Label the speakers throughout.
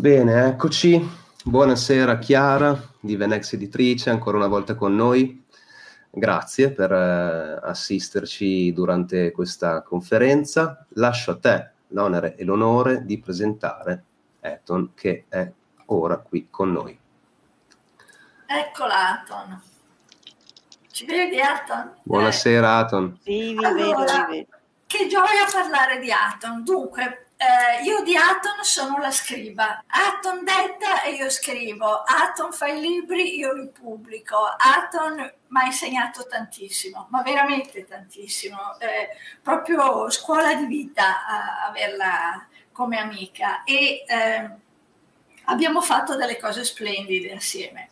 Speaker 1: Bene, eccoci. Buonasera Chiara di Venex Editrice, ancora una volta con noi. Grazie per eh, assisterci durante questa conferenza. Lascio a te l'onere e l'onore di presentare Eton che è ora qui con noi.
Speaker 2: Eccola Aton. Ci vedi Aton?
Speaker 1: Buonasera. Aton.
Speaker 2: Sì, vi allora, vedo, vi vedo. Che gioia parlare di Aton. Dunque, eh, io di Aton sono la scriba. Aton detta e io scrivo. Aton fa i libri, io li pubblico. Aton mi ha insegnato tantissimo, ma veramente tantissimo. Eh, proprio scuola di vita a, averla come amica. E eh, abbiamo fatto delle cose splendide assieme.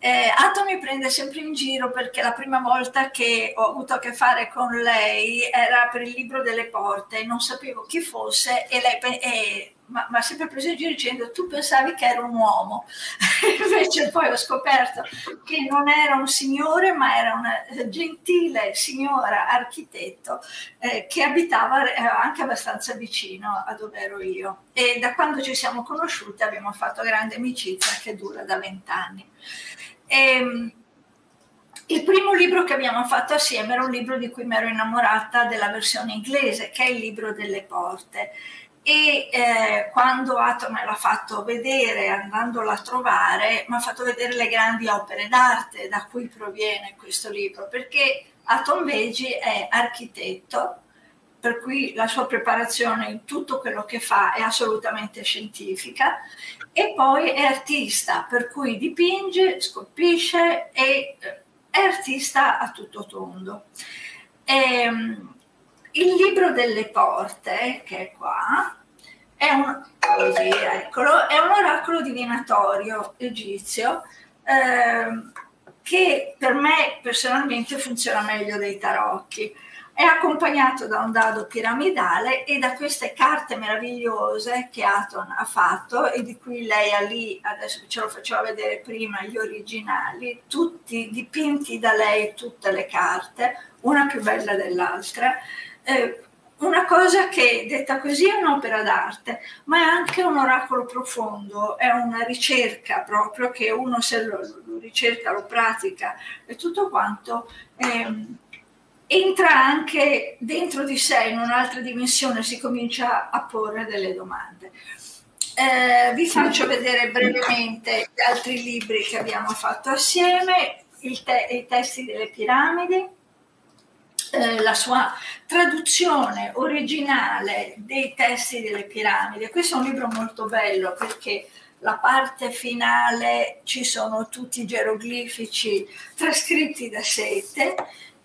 Speaker 2: Eh, Atto mi prende sempre in giro perché la prima volta che ho avuto a che fare con lei era per il libro delle porte, non sapevo chi fosse e lei e, ma, ha sempre preso in giro dicendo tu pensavi che era un uomo, invece poi ho scoperto che non era un signore ma era una gentile signora architetto eh, che abitava eh, anche abbastanza vicino a dove ero io e da quando ci siamo conosciute abbiamo fatto grande amicizia che dura da vent'anni. E, ehm, il primo libro che abbiamo fatto assieme era un libro di cui mi ero innamorata della versione inglese, che è il libro delle porte. E eh, quando Atom me l'ha fatto vedere, andandolo a trovare, mi ha fatto vedere le grandi opere d'arte da cui proviene questo libro, perché Atom Vegi è architetto, per cui la sua preparazione in tutto quello che fa è assolutamente scientifica e poi è artista, per cui dipinge, scolpisce e eh, è artista a tutto tondo. E, ehm, il libro delle porte, che è qua, è un, così, eccolo, è un oracolo divinatorio egizio eh, che per me personalmente funziona meglio dei tarocchi è accompagnato da un dado piramidale e da queste carte meravigliose che Aton ha fatto e di cui lei ha lì, adesso ce lo faceva vedere prima, gli originali, tutti dipinti da lei, tutte le carte, una più bella dell'altra. Eh, una cosa che detta così è un'opera d'arte, ma è anche un oracolo profondo, è una ricerca proprio che uno se lo, lo ricerca, lo pratica e tutto quanto. Eh, entra anche dentro di sé in un'altra dimensione, si comincia a porre delle domande. Eh, vi faccio vedere brevemente gli altri libri che abbiamo fatto assieme, te- i testi delle piramidi, eh, la sua traduzione originale dei testi delle piramidi. Questo è un libro molto bello perché la parte finale ci sono tutti i geroglifici trascritti da Sete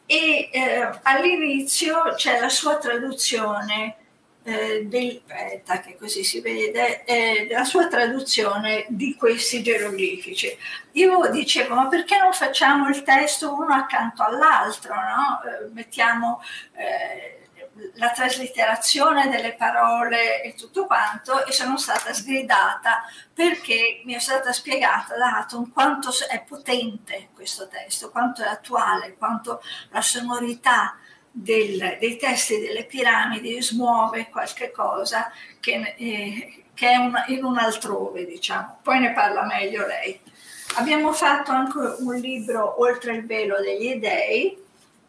Speaker 2: e eh, all'inizio c'è la sua traduzione eh, del, aspetta, che così si vede, eh, la sua traduzione di questi geroglifici. Io dicevo, ma perché non facciamo il testo uno accanto all'altro, no? Eh, mettiamo eh, la traslitterazione delle parole e tutto quanto e sono stata sgridata perché mi è stata spiegata da Atom quanto è potente questo testo, quanto è attuale, quanto la sonorità del, dei testi delle piramidi smuove qualche cosa che, eh, che è un, in un altrove, diciamo. Poi ne parla meglio lei. Abbiamo fatto anche un libro Oltre il velo degli dei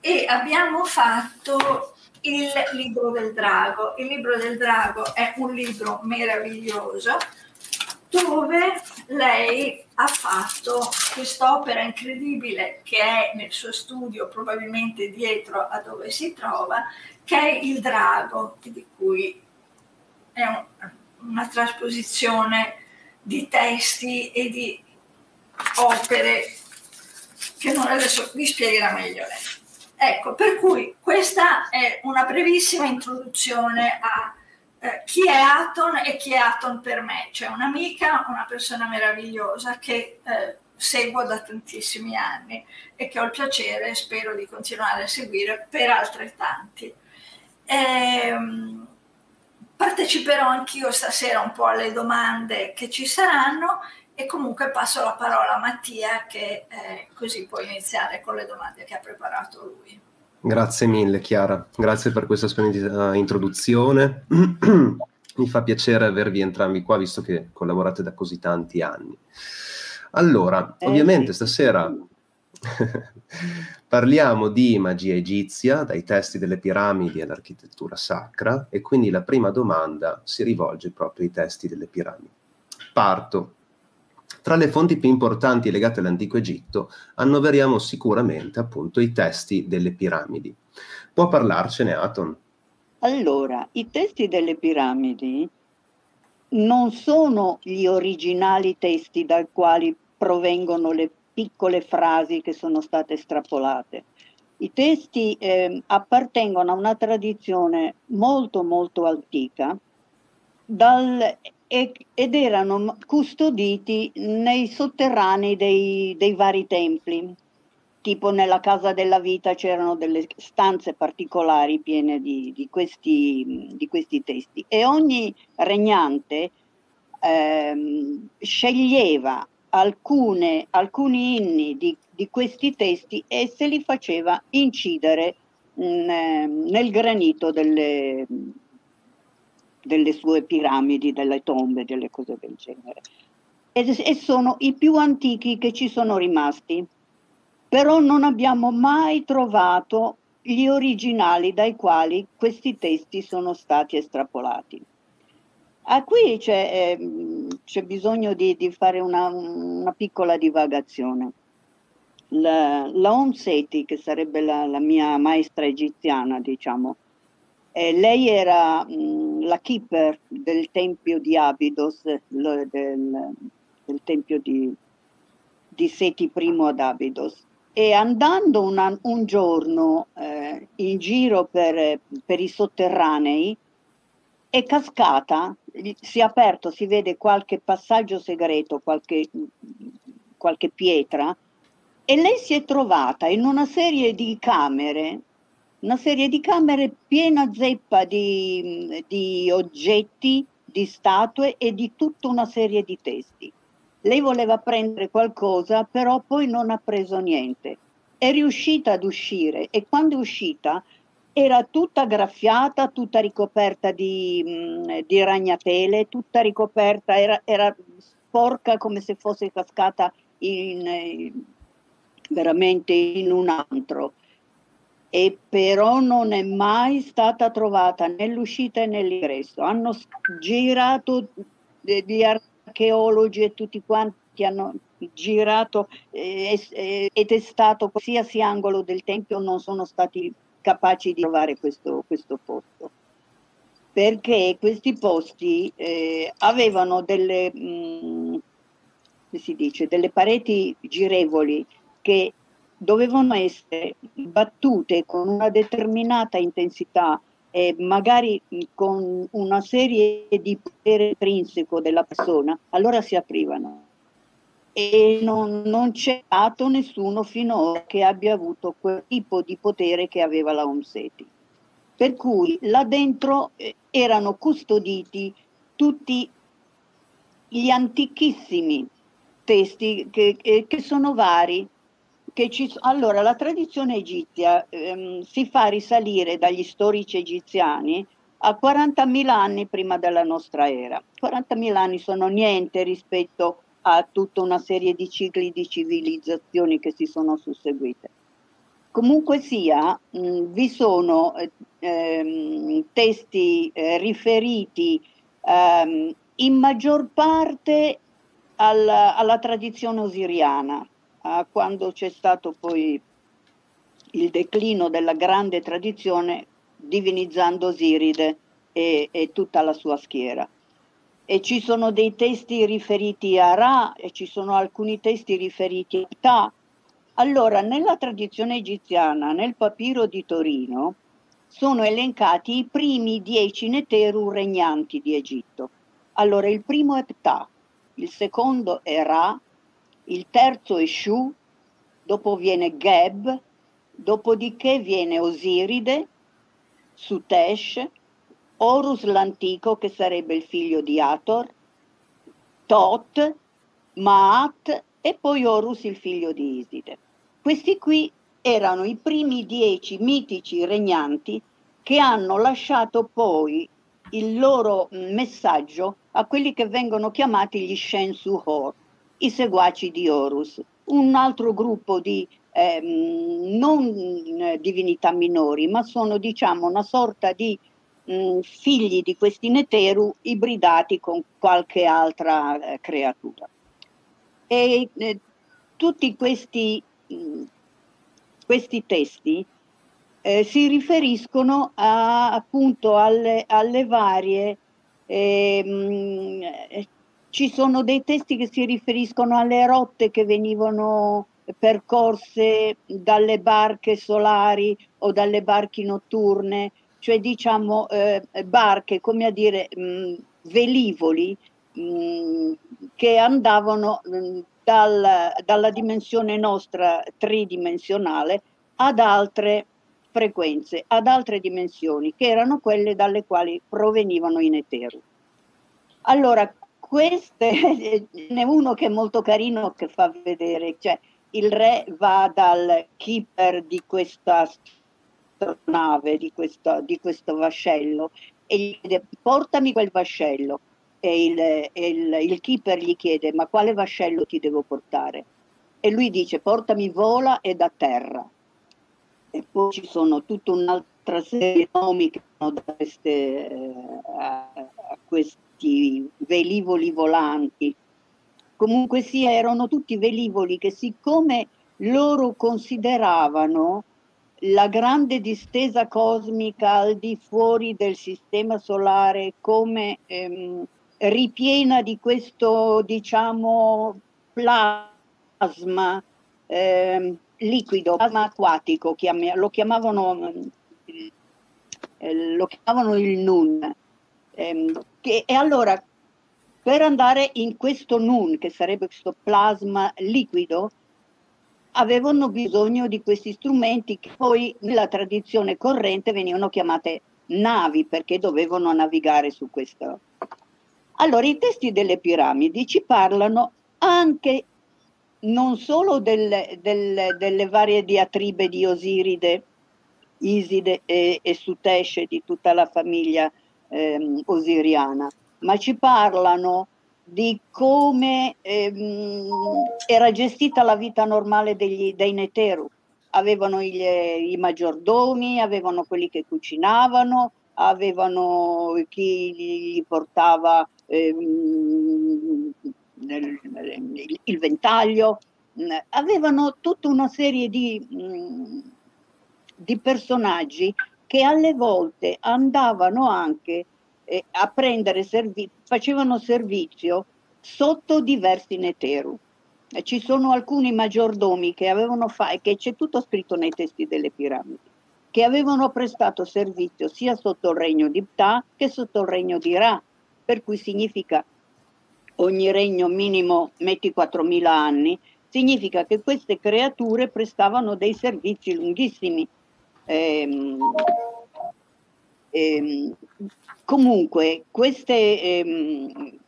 Speaker 2: e abbiamo fatto il libro del drago. Il libro del drago è un libro meraviglioso dove lei ha fatto quest'opera incredibile che è nel suo studio, probabilmente dietro a dove si trova, che è il drago, di cui è un, una trasposizione di testi e di opere che non adesso vi spiegherà meglio lei. Ecco, per cui questa è una brevissima introduzione a eh, chi è Aton e chi è Aton per me, cioè un'amica, una persona meravigliosa che eh, seguo da tantissimi anni e che ho il piacere e spero di continuare a seguire per altrettanti. Ehm, parteciperò anch'io stasera un po' alle domande che ci saranno e comunque passo la parola a Mattia che eh, così può iniziare con le domande che ha preparato lui.
Speaker 1: Grazie mille Chiara, grazie per questa splendida introduzione. Mi fa piacere avervi entrambi qua, visto che collaborate da così tanti anni. Allora, eh, ovviamente sì. stasera parliamo di magia egizia, dai testi delle piramidi all'architettura sacra, e quindi la prima domanda si rivolge proprio ai testi delle piramidi. Parto. Tra le fonti più importanti legate all'antico Egitto annoveriamo sicuramente appunto i testi delle piramidi. Può parlarcene Aton?
Speaker 3: Allora, i testi delle piramidi non sono gli originali testi dai quali provengono le piccole frasi che sono state estrapolate. I testi eh, appartengono a una tradizione molto molto antica dal, ed erano custoditi nei sotterranei dei, dei vari templi. Tipo nella Casa della Vita c'erano delle stanze particolari piene di, di, questi, di questi, testi. E ogni regnante ehm, sceglieva alcune, alcuni inni di, di, questi testi e se li faceva incidere mh, mm, nel granito delle, delle sue piramidi, delle tombe, delle cose del genere. E, e sono i più antichi che ci sono rimasti però non abbiamo mai trovato gli originali dai quali questi testi sono stati estrapolati. A qui c'è, eh, c'è bisogno di, di fare una, una, piccola divagazione. La, la Om Seti, che sarebbe la, la mia maestra egiziana, diciamo, eh, lei era mh, la keeper del tempio di Abydos, del, del, tempio di, di Seti I ad Abydos. E andando una, un giorno eh, in giro per, per, i sotterranei è cascata, si è aperto, si vede qualche passaggio segreto, qualche, qualche pietra e lei si è trovata in una serie di camere, una serie di camere piena zeppa di, di oggetti, di statue e di tutta una serie di testi. Lei voleva prendere qualcosa, però poi non ha preso niente. È riuscita ad uscire e quando è uscita era tutta graffiata, tutta ricoperta di, mm, di ragnatele, tutta ricoperta, era, era, sporca come se fosse cascata in, eh, veramente in un antro. E però non è mai stata trovata nell'uscita né nell'ingresso. Hanno girato di archeologi e tutti quanti hanno girato eh, eh, e testato qualsiasi angolo del tempio, non sono stati capaci di trovare questo, questo posto. Perché questi posti eh, avevano delle, mh, mm, dice, delle pareti girevoli che dovevano essere battute con una determinata intensità e magari con una serie di potere intrinseco della persona, allora si aprivano. E non, non, c'è stato nessuno finora che abbia avuto quel tipo di potere che aveva la Omseti. Per cui là dentro eh, erano custoditi tutti gli antichissimi testi che, che, che sono vari, ci, allora, la tradizione egizia ehm, si fa risalire dagli storici egiziani a 40.000 anni prima della nostra era. 40.000 anni sono niente rispetto a tutta una serie di cicli di civilizzazioni che si sono susseguite. Comunque sia, mh, vi sono eh, ehm, testi eh, riferiti ehm, in maggior parte alla, alla tradizione osiriana, a quando c'è stato poi il declino della grande tradizione divinizzando Osiride e, e tutta la sua schiera. E ci sono dei testi riferiti a Ra e ci sono alcuni testi riferiti a Ta. Allora, nella tradizione egiziana, nel papiro di Torino, sono elencati i primi dieci Neteru regnanti di Egitto. Allora, il primo è Ptah, il secondo è Ra, il terzo è Shu, dopo viene Geb, dopodiché viene Osiride, Sutesh, Horus l'antico che sarebbe il figlio di Ator, Tot, Maat e poi Horus il figlio di Iside. Questi qui erano i primi dieci mitici regnanti che hanno lasciato poi il loro messaggio a quelli che vengono chiamati gli Shen Su Ho, i seguaci di Horus, un altro gruppo di ehm, non eh, divinità minori, ma sono diciamo una sorta di mh, figli di questi Neteru ibridati con qualche altra eh, creatura. E eh, tutti questi, mh, questi testi eh, si riferiscono a, appunto alle, alle varie ehm, eh, ci sono dei testi che si riferiscono alle rotte che venivano percorse dalle barche solari o dalle barche notturne, cioè diciamo eh, barche, come a dire, mh, velivoli mh, che andavano mh, dal, dalla dimensione nostra tridimensionale ad altre frequenze, ad altre dimensioni, che erano quelle dalle quali provenivano i Neteru. Allora, queste, ne uno che è molto carino che fa vedere, cioè il re va dal keeper di questa nave, di, questa, di questo vascello, e gli chiede portami quel vascello. E il, il, il keeper gli chiede ma quale vascello ti devo portare? E lui dice portami vola e da terra. E poi ci sono tutta un'altra serie di nomi che hanno da queste, eh, a, a questi velivoli volanti comunque sia erano tutti velivoli che siccome loro consideravano la grande distesa cosmica al di fuori del sistema solare come ehm, ripiena di questo diciamo plasma ehm, liquido, plasma acquatico, lo chiamavano, eh, lo chiamavano il Nun. Ehm, che, e allora per andare in questo nun, che sarebbe questo plasma liquido, avevano bisogno di questi strumenti che poi nella tradizione corrente venivano chiamate navi perché dovevano navigare su questo. Allora i testi delle piramidi ci parlano anche non solo delle, delle, delle varie diatribe di Osiride, Iside e, e Sutesce di tutta la famiglia ehm, osiriana, ma ci parlano di come ehm, era gestita la vita normale degli, dei Neteru. Avevano gli, i maggiordomi, avevano quelli che cucinavano, avevano chi gli portava ehm, il, il, ventaglio, avevano tutta una serie di, di personaggi che alle volte andavano anche eh, a prendere servizio, facevano servizio sotto diversi neteru. E ci sono alcuni maggiordomi che avevano fatto, che c'è tutto scritto nei testi delle piramidi, che avevano prestato servizio sia sotto il regno di Ptah che sotto il regno di Ra, per cui significa ogni regno minimo metti 4.000 anni, significa che queste creature prestavano dei servizi lunghissimi. Ehm, ehm, Comunque, queste, ehm,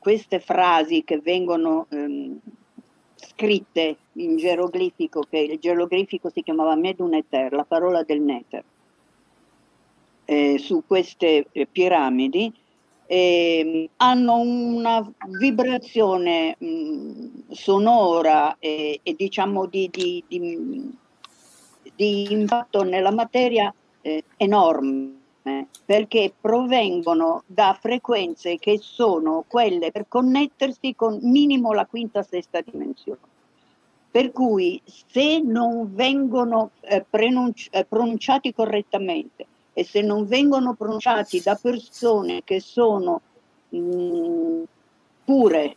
Speaker 3: queste frasi che vengono ehm, scritte in geroglifico, che il geroglifico si chiamava Meduneter, la parola del Neter, eh, su queste eh, piramidi, eh, hanno una vibrazione mh, mm, sonora e, e, diciamo di, di, di, di, impatto nella materia eh, enorme perché provengono da frequenze che sono quelle per connettersi con minimo la quinta sesta dimensione. Per cui se non vengono eh, pronunci- eh, pronunciati correttamente e se non vengono pronunciati da persone che sono mh, mm, pure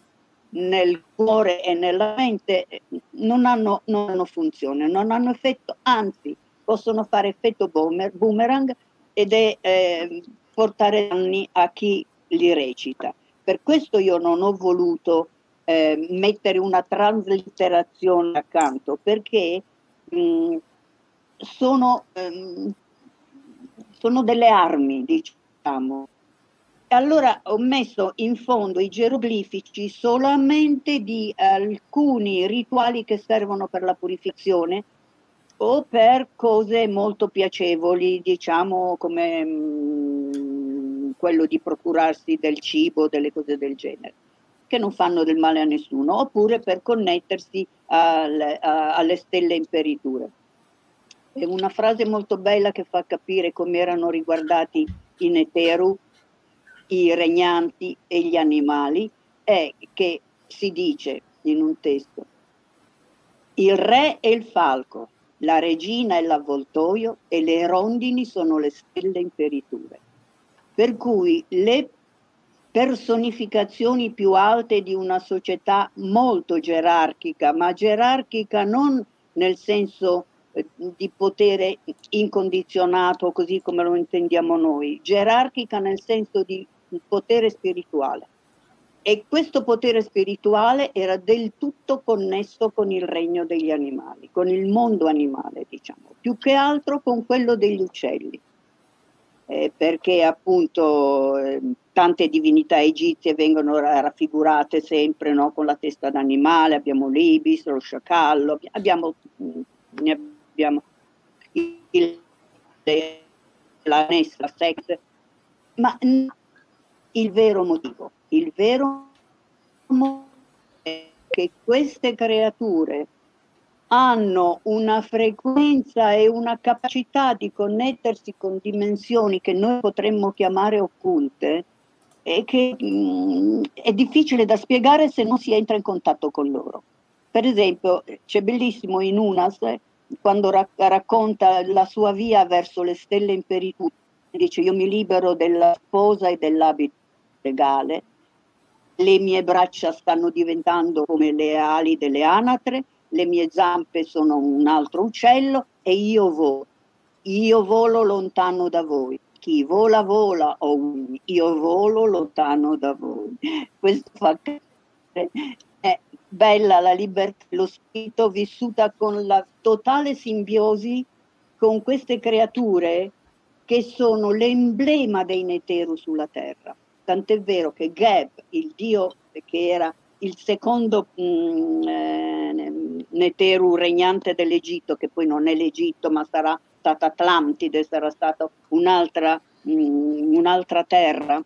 Speaker 3: nel cuore e nella mente, non hanno, non hanno funzione, non hanno effetto, anzi possono fare effetto boomerang ed è eh, portare danni a chi li recita. Per questo io non ho voluto eh, mettere una traslitterazione accanto, perché mh, mm, sono, ehm, sono delle armi, diciamo. Allora ho messo in fondo i geroglifici solamente di alcuni rituali che servono per la purificazione o per cose molto piacevoli, diciamo come mh, mm, quello di procurarsi del cibo, delle cose del genere, che non fanno del male a nessuno, oppure per connettersi alle, alle stelle imperiture. È una frase molto bella che fa capire come erano riguardati i Neteru, i regnanti e gli animali, è che si dice in un testo, il re è il falco, la regina è l'avvoltoio e le rondini sono le stelle imperiture. Per cui le personificazioni più alte di una società molto gerarchica, ma gerarchica non nel senso eh, di potere incondizionato così come lo intendiamo noi, gerarchica nel senso di potere spirituale. E questo potere spirituale era del tutto connesso con il regno degli animali, con il mondo animale, diciamo, più che altro con quello degli uccelli. Eh, perché appunto eh, tante divinità egizie vengono raffigurate sempre no, con la testa d'animale, abbiamo l'ibis, lo sciacallo, abbiamo, ne abbiamo il, la nessa, sex, ma il vero motivo il vero è che queste creature hanno una frequenza e una capacità di connettersi con dimensioni che noi potremmo chiamare occulte e che mh, mm, è difficile da spiegare se non si entra in contatto con loro. Per esempio, c'è bellissimo in Unas quando ra- racconta la sua via verso le stelle imperiture, dice io mi libero della sposa e dell'abito legale le mie braccia stanno diventando come le ali delle anatre, le mie zampe sono un altro uccello e io volo. Io volo lontano da voi. Chi vola vola, oh, io volo lontano da voi. Questo fa è bella la libertà, lo spirito vissuta con la totale simbiosi con queste creature che sono l'emblema dei Neteru sulla terra tant'è vero che Geb, il dio che era il secondo mh, mm, eh, Neteru regnante dell'Egitto, che poi non è l'Egitto ma sarà stata Atlantide, sarà stata un'altra, mh, mm, un'altra terra,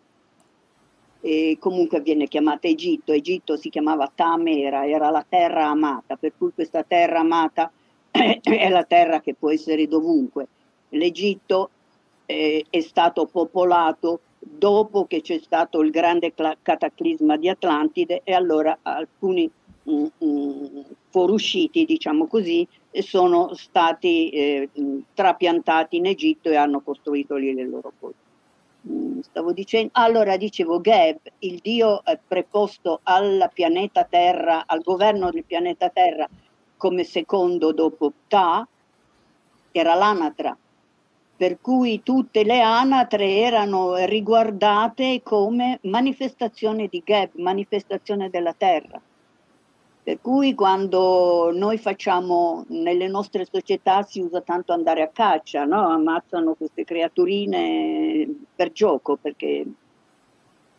Speaker 3: e comunque viene chiamata Egitto, Egitto si chiamava Tamera, era la terra amata, per cui questa terra amata è la terra che può essere dovunque. L'Egitto eh, è stato popolato dopo che c'è stato il grande cataclisma di Atlantide e allora alcuni mh, mm, mh, mm, fuorusciti, diciamo così, sono stati eh, trapiantati in Egitto e hanno costruito lì le loro cose. Mm, stavo dicendo, allora dicevo Geb, il dio preposto al pianeta Terra, al governo del pianeta Terra come secondo dopo Ptah, era l'anatra, per cui tutte le anatre erano riguardate come manifestazione di Geb, manifestazione della terra. Per cui quando noi facciamo, nelle nostre società si usa tanto andare a caccia, no? ammazzano queste creaturine per gioco, perché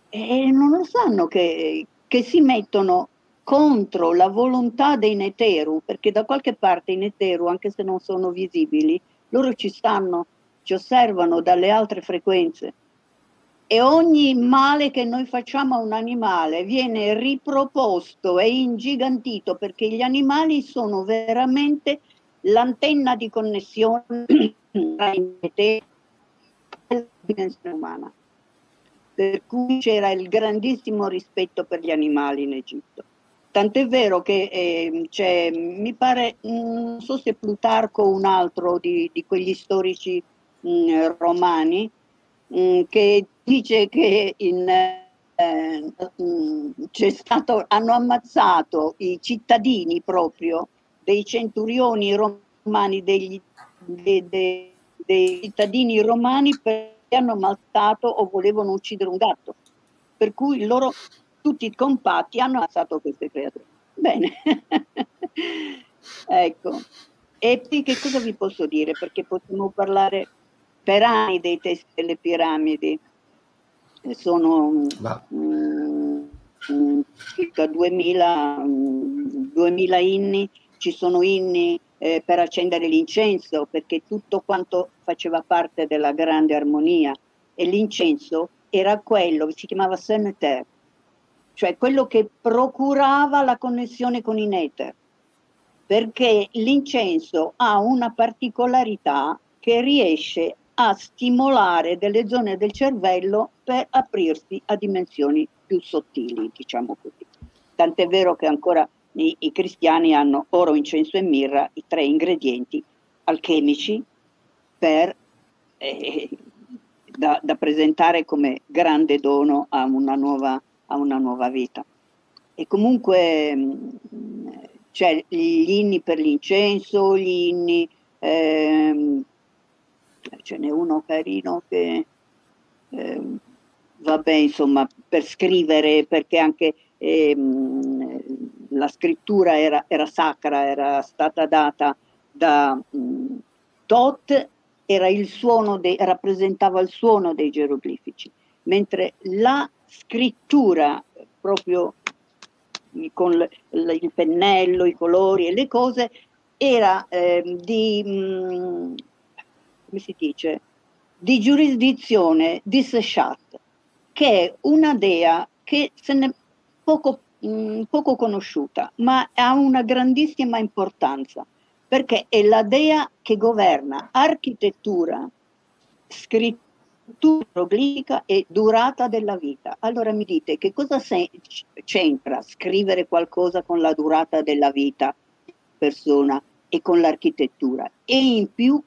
Speaker 3: e non lo sanno che, che si mettono contro la volontà dei Neteru, perché da qualche parte i Neteru, anche se non sono visibili, loro ci stanno ci osservano dalle altre frequenze e ogni male che noi facciamo a un animale viene riproposto e ingigantito perché gli animali sono veramente l'antenna di connessione tra e la dimensione umana. Per cui c'era il grandissimo rispetto per gli animali in Egitto. Tant'è vero che eh, c'è, mi pare, non so se Plutarco o un altro di, di quegli storici mm, romani mm, che dice che in, eh, mh, mm, stato, hanno ammazzato i cittadini proprio dei centurioni romani, degli, de, de, dei cittadini romani perché hanno ammazzato o volevano uccidere un gatto. Per cui loro, tutti compatti, hanno ammazzato queste creature. Bene, ecco. E che cosa vi posso dire? Perché possiamo parlare per anni dei testi delle piramidi. Sono mm, mm, circa 2000, 2000 mm, inni, ci sono inni eh, per accendere l'incenso, perché tutto quanto faceva parte della grande armonia. E l'incenso era quello, si chiamava Seneter, cioè quello che procurava la connessione con i neter, perché l'incenso ha una particolarità che riesce a stimolare delle zone del cervello per aprirsi a dimensioni più sottili, diciamo così. Tant'è vero che ancora i, i cristiani hanno oro, incenso e mirra, i tre ingredienti alchemici per, eh, da, da, presentare come grande dono a una nuova, a una nuova vita. E comunque mh, c'è gli inni per l'incenso, gli inni, ehm, ce n'è uno carino che eh, vabbè insomma per scrivere perché anche ehm, la scrittura era, era, sacra, era stata data da mh, Tot, era il suono dei, rappresentava il suono dei geroglifici, mentre la scrittura proprio con l, il pennello, i colori e le cose era eh, di, mh, come si dice, di giurisdizione di Seshat, che è una dea che se ne poco, mh, poco conosciuta, ma ha una grandissima importanza, perché è la dea che governa architettura, scrittura, geroglifica e durata della vita. Allora mi dite che cosa se- c'entra scrivere qualcosa con la durata della vita persona e con l'architettura e in più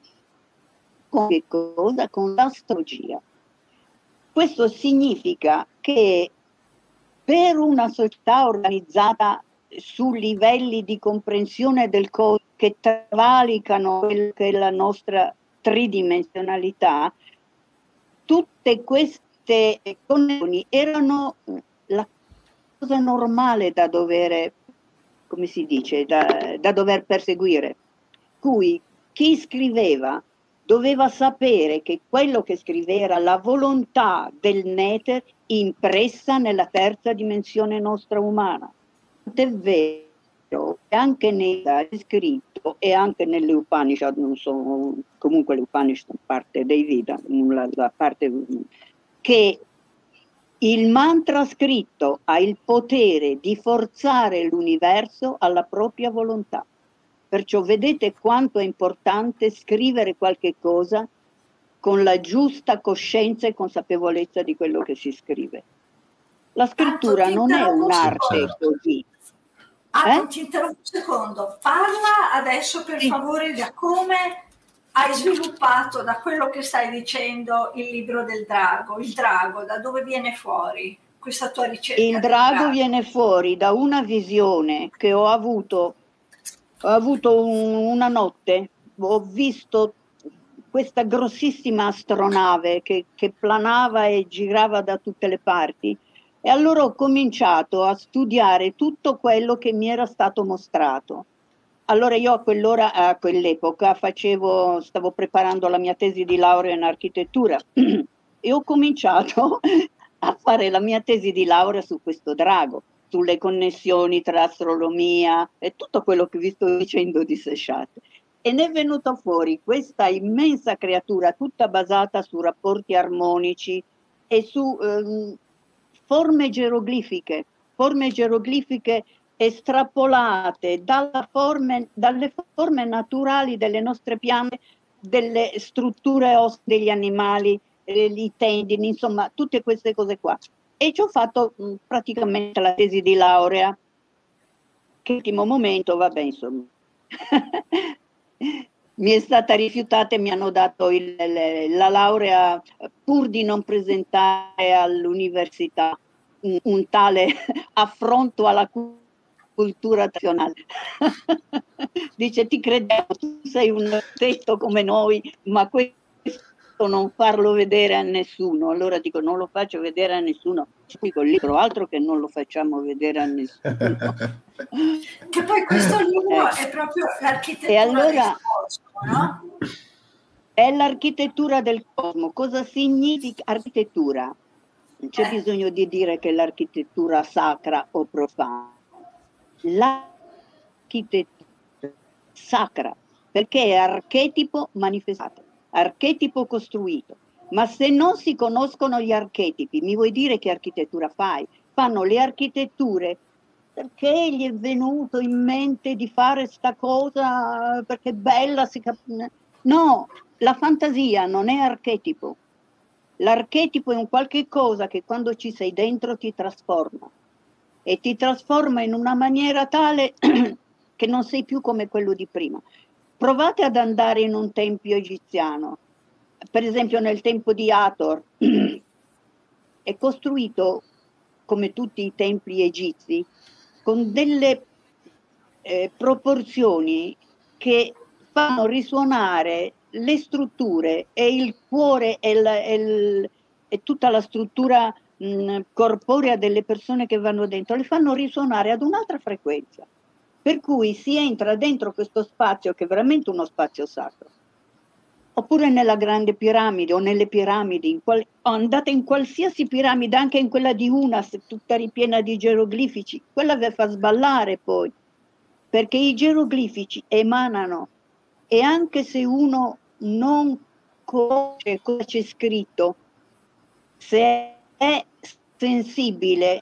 Speaker 3: che cosa? Con l'astrologia. Questo significa che per una società organizzata su livelli di comprensione del codice che travalicano quella che è la nostra tridimensionalità, tutte queste connessioni erano la cosa normale da dover, come si dice, da, da dover perseguire. Cui chi scriveva doveva sapere che quello che scriveva era la volontà del Neter impressa nella terza dimensione nostra umana. È vero che anche nella scritto e anche nelle Upanishad, non so, comunque le Upanishad parte dei Veda, la, la parte che il mantra scritto ha il potere di forzare l'universo alla propria volontà. Perciò vedete quanto è importante scrivere qualche cosa con la giusta coscienza e consapevolezza di quello che si scrive. La scrittura non è un'arte così.
Speaker 2: Ah, eh? ti interrompo un secondo. Parla adesso per sì. favore di come hai sviluppato da quello che stai dicendo il libro del drago. Il drago, da dove viene fuori questa tua ricerca?
Speaker 3: Il drago viene fuori da una visione che ho avuto ho avuto un, una notte, ho visto questa grossissima astronave che, che planava e girava da tutte le parti e allora ho cominciato a studiare tutto quello che mi era stato mostrato. Allora io a quell'ora, a quell'epoca, facevo, stavo preparando la mia tesi di laurea in architettura e ho cominciato a fare la mia tesi di laurea su questo drago sulle connessioni tra astronomia e tutto quello che vi sto dicendo di Seshat. E ne è venuta fuori questa immensa creatura, tutta basata su rapporti armonici e su ehm, forme geroglifiche, forme geroglifiche estrapolate forme, dalle forme naturali delle nostre piante, delle strutture ossee degli animali, eh, i tendini, insomma, tutte queste cose qua e ci ho fatto mh, mm, praticamente la tesi di laurea, che ultimo momento, vabbè, insomma, mi è stata rifiutata e mi hanno dato il, la laurea pur di non presentare all'università un, un tale affronto alla cultura nazionale. Dice, ti credevo, tu sei un testo come noi, ma questo non farlo vedere a nessuno. Allora dico non lo faccio vedere a nessuno. Qui col libro altro che non lo facciamo vedere a nessuno.
Speaker 2: che poi questo libro eh. è proprio l'architettura e allora, del cosmo, no?
Speaker 3: È l'architettura del cosmo. Cosa significa architettura? Non c'è eh. bisogno di dire che l'architettura sacra o profana. L'architettura sacra, perché è archetipo manifestato archetipo costruito. Ma se non si conoscono gli archetipi, mi vuoi dire che architettura fai? Fanno le architetture perché gli è venuto in mente di fare sta cosa perché è bella, si cap- no, la fantasia non è archetipo. L'archetipo è un qualche cosa che quando ci sei dentro ti trasforma e ti trasforma in una maniera tale che non sei più come quello di prima. Provate ad andare in un tempio egiziano, per esempio nel tempo di Hathor, è costruito come tutti i templi egizi con delle eh, proporzioni che fanno risuonare le strutture e il cuore e, il, e, il, e tutta la struttura mh, corporea delle persone che vanno dentro, le fanno risuonare ad un'altra frequenza. Per cui si entra dentro questo spazio che è veramente uno spazio sacro. Oppure nella grande piramide o nelle piramidi, in qual- andate in qualsiasi piramide, anche in quella di Unas, tutta ripiena di geroglifici, quella vi fa sballare poi, perché i geroglifici emanano e anche se uno non conosce cosa c'è scritto, se è sensibile,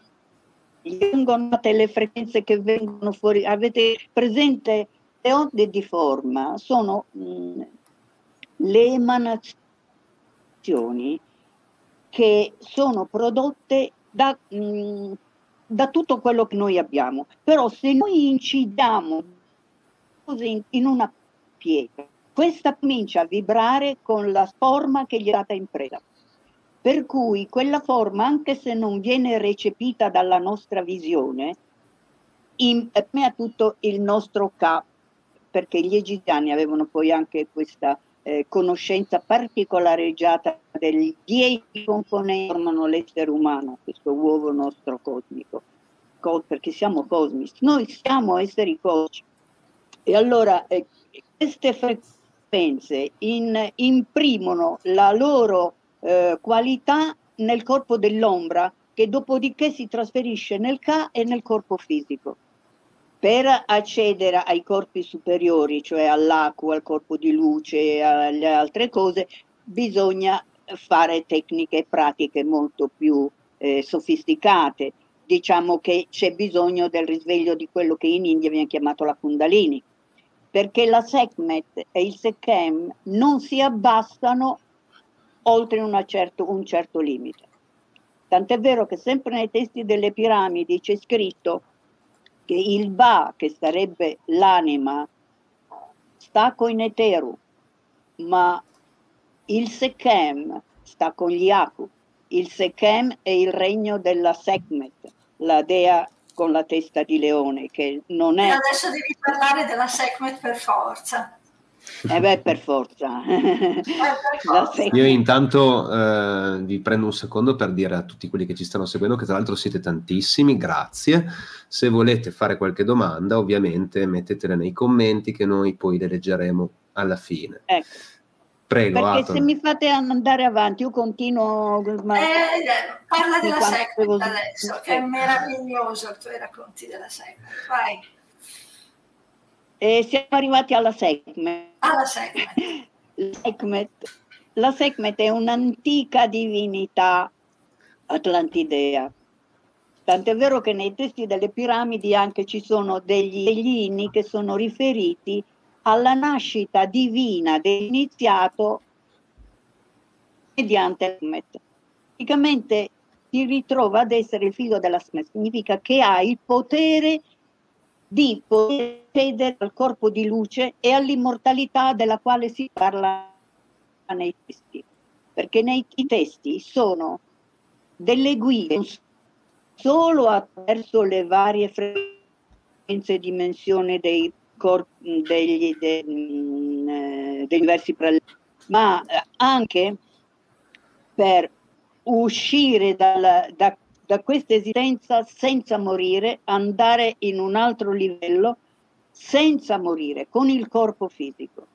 Speaker 3: vengono le frequenze che vengono fuori. Avete presente le onde di forma? Sono mh, mm, le emanazioni che sono prodotte da, mh, mm, da tutto quello che noi abbiamo. Però se noi incidiamo in, in una pietra, questa comincia a vibrare con la forma che gli è stata impresa. Per cui quella forma, anche se non viene recepita dalla nostra visione, impegna tutto il nostro capo, perché gli egiziani avevano poi anche questa eh, conoscenza particolareggiata degli dieci componenti che formano l'essere umano, questo uovo nostro cosmico, perché siamo cosmici, noi siamo esseri cosmici. E allora eh, queste frequenze in, imprimono la loro eh, qualità nel corpo dell'ombra che dopodiché si trasferisce nel Ka e nel corpo fisico. Per accedere ai corpi superiori, cioè all'acqua, al corpo di luce e alle altre cose, bisogna fare tecniche e pratiche molto più eh, sofisticate. Diciamo che c'è bisogno del risveglio di quello che in India viene chiamato la Kundalini, perché la SECMET e il SECHEM non si abbassano oltre certo, un certo limite. Tant'è vero che sempre nei testi delle piramidi c'è scritto che il Ba, che sarebbe l'anima, sta con Eteru, ma il Sechem sta con gli Aku. Il Sechem è il regno della Sekhmet, la dea con la testa di leone, che non è... E
Speaker 2: adesso devi parlare della Sekhmet per forza.
Speaker 3: Eh beh, per forza.
Speaker 1: Io intanto eh, vi prendo un secondo per dire a tutti quelli che ci stanno seguendo, che tra l'altro siete tantissimi, grazie. Se volete fare qualche domanda, ovviamente mettetela nei commenti che noi poi le leggeremo alla fine.
Speaker 3: Ecco.
Speaker 1: Prego,
Speaker 3: Perché
Speaker 1: Atom.
Speaker 3: se mi fate andare avanti, io continuo.
Speaker 2: Ma... Eh, parla della Segment adesso, che è meraviglioso i tuoi racconti della Segment. Vai.
Speaker 3: E siamo arrivati alla Segment.
Speaker 2: Alla Segment.
Speaker 3: La Segmet è un'antica divinità atlantidea. Tant'è vero che nei testi delle piramidi anche ci sono degli, inni che sono riferiti alla nascita divina dell'iniziato mediante Smet. Praticamente si ritrova ad essere il figlio della Smet, significa che ha il potere di poter accedere al corpo di luce e all'immortalità della quale si parla nei testi, perché nei testi sono delle guide solo attraverso le varie frequenze e dimensioni dei degli, de, mm, eh, degli universi ma eh, anche per uscire dal, da, da questa esistenza senza morire, andare in un altro livello senza morire, con il corpo fisico.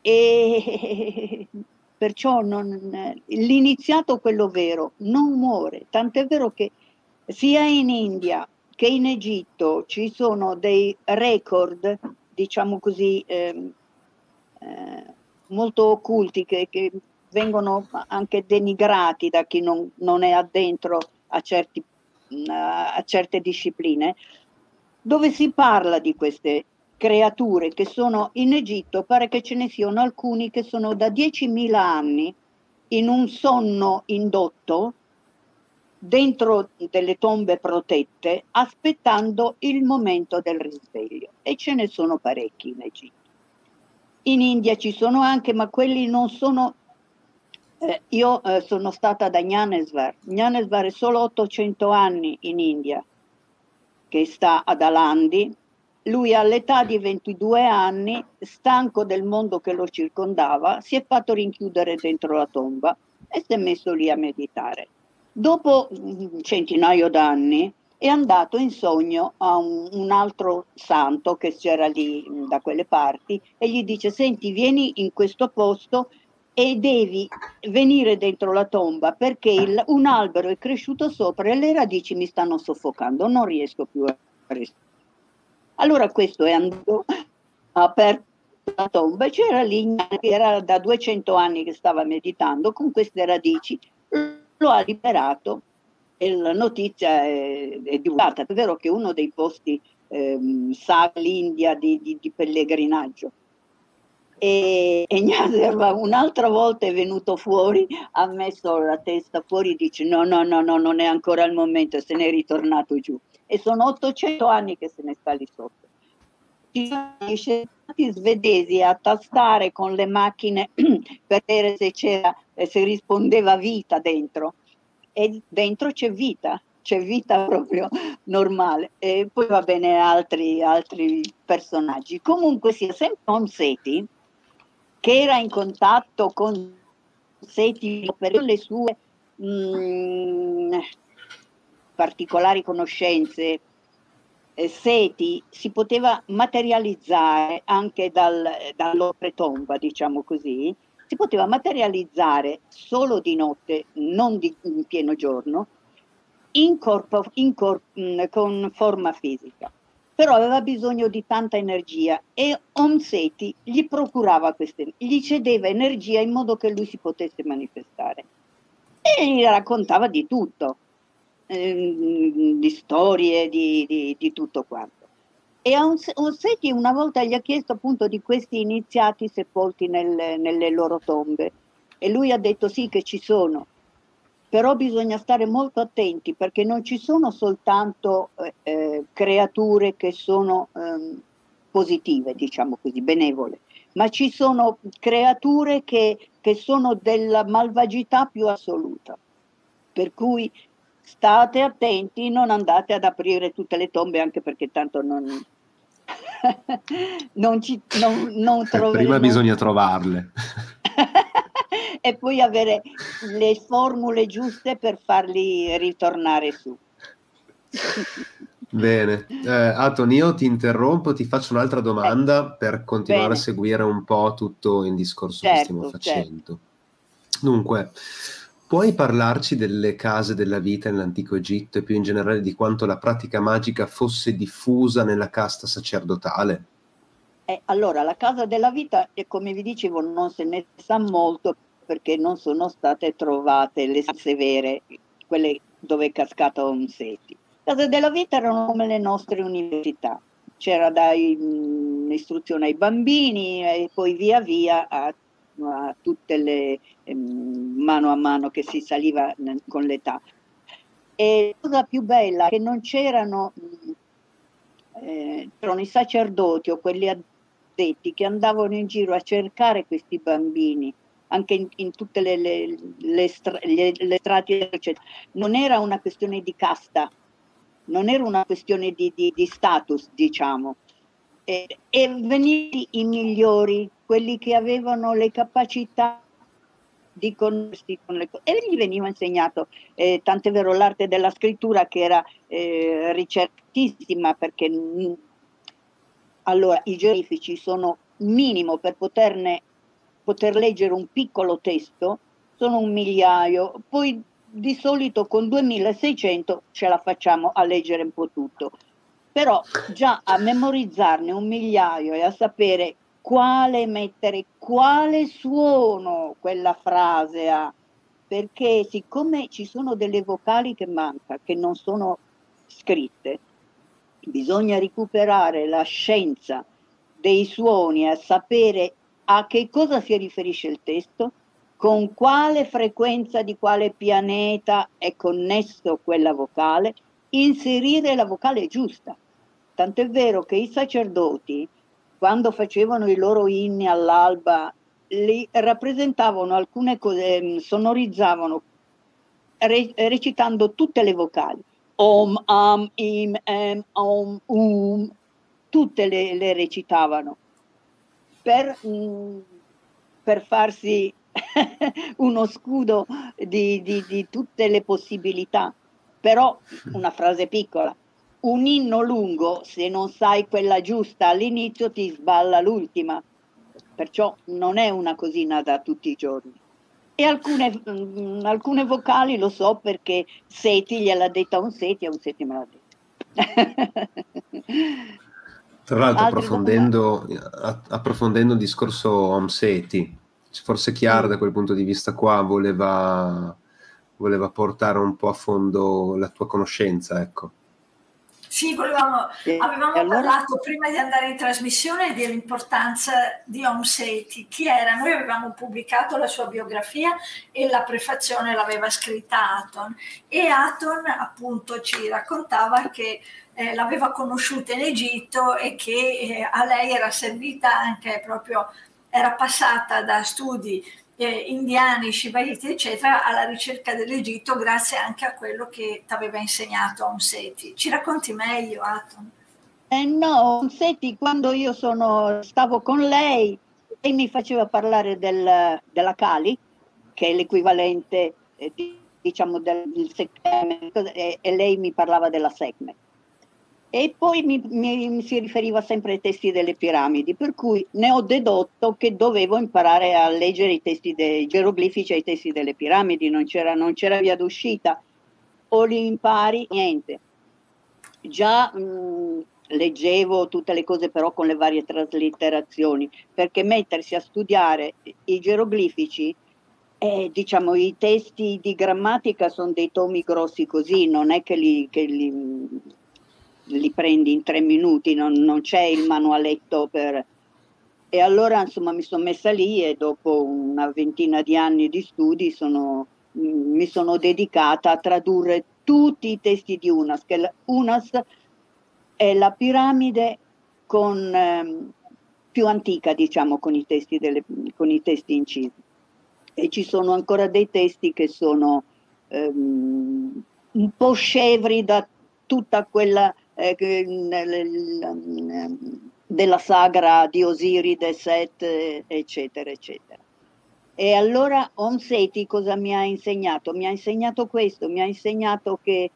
Speaker 3: E perciò non, l'iniziato, quello vero, non muore. Tant'è vero che sia in India che in Egitto ci sono dei record, diciamo così, eh, eh, molto occulti che, che, vengono anche denigrati da chi non, non è addentro a, certi, a certe discipline, dove si parla di queste creature che sono in Egitto, pare che ce ne siano alcuni che sono da 10.000 anni in un sonno indotto dentro delle tombe protette aspettando il momento del risveglio e ce ne sono parecchi in Egitto. In India ci sono anche, ma quelli non sono... Eh, io eh, sono stata da Gnanesvar. Gnanesvar è solo 800 anni in India, che sta ad Alandi. Lui all'età di 22 anni, stanco del mondo che lo circondava, si è fatto rinchiudere dentro la tomba e si è messo lì a meditare. Dopo un centinaio d'anni è andato in sogno a un, un, altro santo che c'era lì da quelle parti e gli dice senti vieni in questo posto e devi venire dentro la tomba perché il, un albero è cresciuto sopra e le radici mi stanno soffocando, non riesco più a restare. Allora questo è andato, ha aperto la tomba e c'era lì, era da 200 anni che stava meditando con queste radici lo ha liberato e la notizia è, è divulgata. È vero che uno dei posti ehm, sa l'India di, di, di pellegrinaggio. E, e Gnaserva un'altra volta è venuto fuori, ha messo la testa fuori e dice no, no, no, no, non è ancora il momento e se n'è ritornato giù. E sono 800 anni che se ne sta lì sotto. Ci sono gli scienziati svedesi a tastare con le macchine per vedere se c'era se rispondeva vita dentro e dentro c'è vita, c'è vita proprio normale e poi va bene altri, altri personaggi. Comunque sia sempre Seti che era in contatto con Seti per le sue mh, mm, particolari conoscenze Seti si poteva materializzare anche dal, dall'opretomba, diciamo così, si poteva materializzare solo di notte, non di, in pieno giorno, in corpo, in cor, mm, con forma fisica. Però aveva bisogno di tanta energia e Omseti gli procurava queste, gli cedeva energia in modo che lui si potesse manifestare. E gli raccontava di tutto, ehm, di storie, di, di, di tutto quanto. E Onsetti una volta gli ha chiesto appunto di questi iniziati sepolti nel, nelle loro tombe e lui ha detto sì che ci sono, però bisogna stare molto attenti perché non ci sono soltanto eh, eh creature che sono eh, positive, diciamo così, benevole, ma ci sono creature che, che sono della malvagità più assoluta. Per cui state attenti, non andate ad aprire tutte le tombe anche perché tanto non, non, ci, non, non troveremo.
Speaker 1: Prima bisogna trovarle.
Speaker 3: e poi avere le formule giuste per farli ritornare su.
Speaker 1: Bene, eh, Aton, io ti interrompo, ti faccio un'altra domanda eh, per continuare bene. a seguire un po' tutto il discorso certo, che stiamo certo. facendo. Certo. Dunque, Puoi parlarci delle case della vita nell'antico Egitto e più in generale di quanto la pratica magica fosse diffusa nella casta sacerdotale?
Speaker 3: Eh, allora, la casa della vita, come vi dicevo, non se ne sa molto perché non sono state trovate le severe, quelle dove è cascato Omseti. Le case della vita erano come le nostre università, c'era dai, mh, istruzione ai bambini e poi via via a a tutte le ehm, mano a mano che si saliva con l'età. E la cosa più bella è che non c'erano, eh, c'erano i sacerdoti o quelli addetti che andavano in giro a cercare questi bambini anche in, in tutte le, le, le, le, le strati, eccetera. Non era una questione di casta, non era una questione di, di, di status, diciamo. E, e venire i migliori, quelli che avevano le capacità di conoscersi con le cose. E gli veniva insegnato, eh, tant'è vero l'arte della scrittura che era eh, ricercatissima perché mh, allora i geroglifici sono minimo per poterne, poter leggere un piccolo testo, sono un migliaio, poi di solito con 2600 ce la facciamo a leggere un po' tutto, però già a memorizzarne un migliaio e a sapere quale mettere, quale suono quella frase ha, perché siccome ci sono delle vocali che mancano, che non sono scritte, bisogna recuperare la scienza dei suoni e sapere a che cosa si riferisce il testo, con quale frequenza di quale pianeta è connesso quella vocale, inserire la vocale giusta. Tant'è vero che i sacerdoti, quando facevano i loro inni all'alba, li rappresentavano alcune cose, ehm, sonorizzavano re, recitando tutte le vocali. Om, am, im, em, om, um, tutte le, le recitavano per, mm, per farsi uno scudo di, di, di tutte le possibilità. Però una frase piccola, un inno lungo, se non sai quella giusta all'inizio, ti sballa l'ultima. Perciò non è una cosina da tutti i giorni. E alcune, mh, mm, alcune vocali lo so perché Seti gliel'ha detta un Seti e un Seti me l'ha detta.
Speaker 1: Tra l'altro, approfondendo, approfondendo, il discorso Om Seti, forse Chiara da quel punto di vista qua voleva, voleva portare un po' a fondo la tua conoscenza, ecco.
Speaker 2: Sì, volevamo, avevamo allora... parlato prima di andare in trasmissione dell'importanza di Om Seti. Chi era? Noi avevamo pubblicato la sua biografia e la prefazione l'aveva scritta Aton e Aton appunto ci raccontava che eh, l'aveva conosciuta in Egitto e che eh, a lei era servita anche proprio, era passata da studi eh, indiani, shivaiti, eccetera, alla ricerca dell'Egitto grazie anche a quello che ti aveva insegnato Onseti. Ci racconti meglio, Aton?
Speaker 3: Eh no, Onseti, quando io sono, stavo con lei, lei mi faceva parlare del, della Kali, che è l'equivalente, eh, diciamo, del, del Sekme, e, e lei mi parlava della Sekme e poi mi, mi, mi, si riferiva sempre ai testi delle piramidi, per cui ne ho dedotto che dovevo imparare a leggere i testi dei geroglifici e i testi delle piramidi, non c'era, non c'era via d'uscita, o li impari, niente. Già mh, leggevo tutte le cose però con le varie traslitterazioni, perché mettersi a studiare i geroglifici eh, diciamo, i testi di grammatica sono dei tomi grossi così, non è che li, che li li prendi in tre minuti, non, non c'è il manualetto per... E allora insomma mi sono messa lì e dopo una ventina di anni di studi sono, mi sono dedicata a tradurre tutti i testi di Unas, che Unas è la piramide con, eh, più antica, diciamo, con i, testi delle, con i testi incisi. E ci sono ancora dei testi che sono ehm, un po' scevri da tutta quella eh, della sagra di Osiride, Set, eccetera, eccetera. E allora Onseti cosa mi ha insegnato? Mi ha insegnato questo, mi ha insegnato che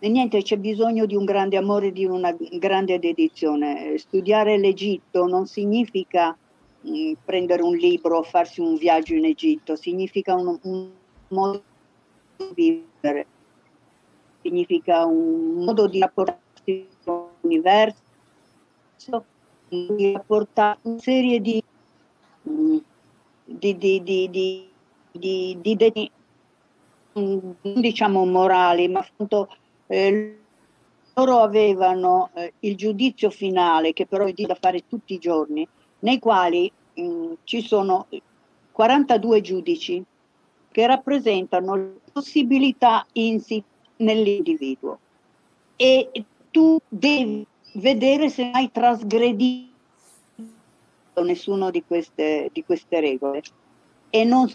Speaker 3: niente, c'è bisogno di un grande amore, di una grande dedizione. Studiare l'Egitto non significa mh, mm, prendere un libro, farsi un viaggio in Egitto, significa un, un modo di vivere, significa un modo di rapportare universo mi ha portato una serie di, di, di, di, di, di, di, diciamo morali, ma appunto eh, loro avevano eh, il giudizio finale, che però è da fare tutti i giorni, nei quali mh, ci sono 42 giudici che rappresentano le possibilità insite nell'individuo. E tu devi vedere se hai trasgredito nessuna di queste, di queste regole. E non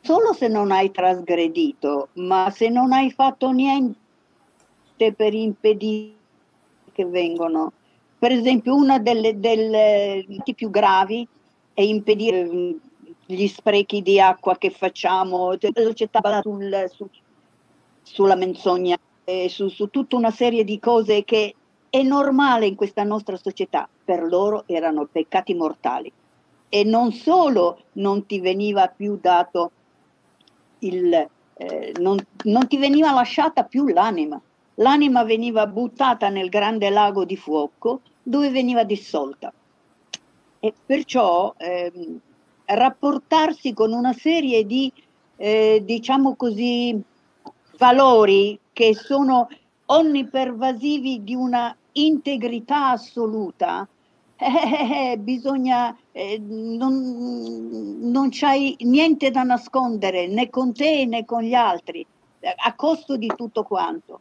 Speaker 3: solo se non hai trasgredito, ma se non hai fatto niente per impedire che vengano. Per esempio, una delle, delle più gravi è impedire mm, gli sprechi di acqua che facciamo, sul, su, sulla menzogna eh, su, su tutta una serie di cose che è normale in questa nostra società, per loro erano peccati mortali. E non solo non ti veniva più dato il, eh, non, non ti veniva lasciata più l'anima, l'anima veniva buttata nel grande lago di fuoco dove veniva dissolta. e perciò ehm, rapportarsi con una serie di, eh, diciamo così, valori che sono onnipervasivi di una integrità assoluta, eh, eh, bisogna, eh, non, non c'hai niente da nascondere né con te né con gli altri, a costo di tutto quanto.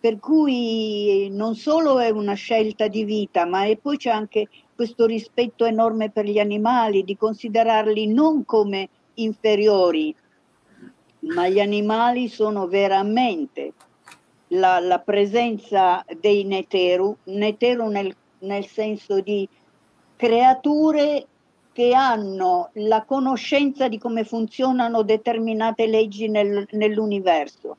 Speaker 3: Per cui non solo è una scelta di vita, ma poi c'è anche questo rispetto enorme per gli animali, di considerarli non come inferiori, ma gli animali sono veramente la, la presenza dei neteru, neteru nel, nel senso di creature che hanno la conoscenza di come funzionano determinate leggi nel, nell'universo.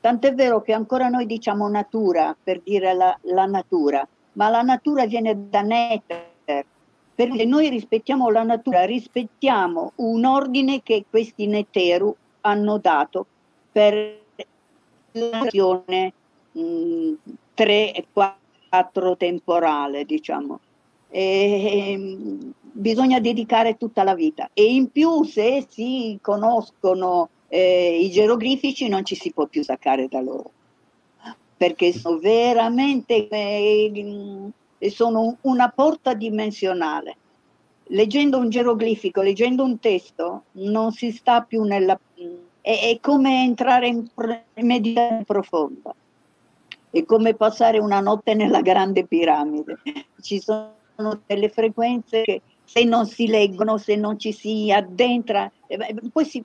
Speaker 3: Tant'è vero che ancora noi diciamo natura per dire la, la natura, ma la natura viene da Neter. Perché noi rispettiamo la natura, rispettiamo un ordine che questi Neteru hanno dato per l'azione 3 e 4 temporale, diciamo. E, e, bisogna dedicare tutta la vita e in più se si conoscono eh, i geroglifici non ci si può più staccare da loro perché sono veramente eh, sono una porta dimensionale. Leggendo un geroglifico, leggendo un testo, non si sta più nella... è, è come entrare in, in meditazione profonda, è come passare una notte nella grande piramide. Ci sono delle frequenze che se non si leggono, se non ci si addentra, eh, poi si,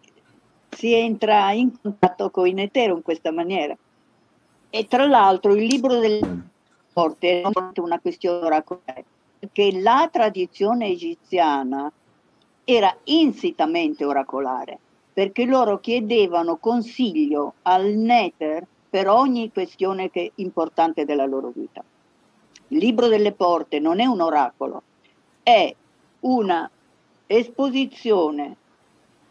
Speaker 3: si entra in contatto con il netero in questa maniera. E tra l'altro il libro delle morte è una questione oracolare, perché la tradizione egiziana era insitamente oracolare, perché loro chiedevano consiglio al Nether per ogni questione che, importante della loro vita. Il libro delle porte non è un oracolo, è una esposizione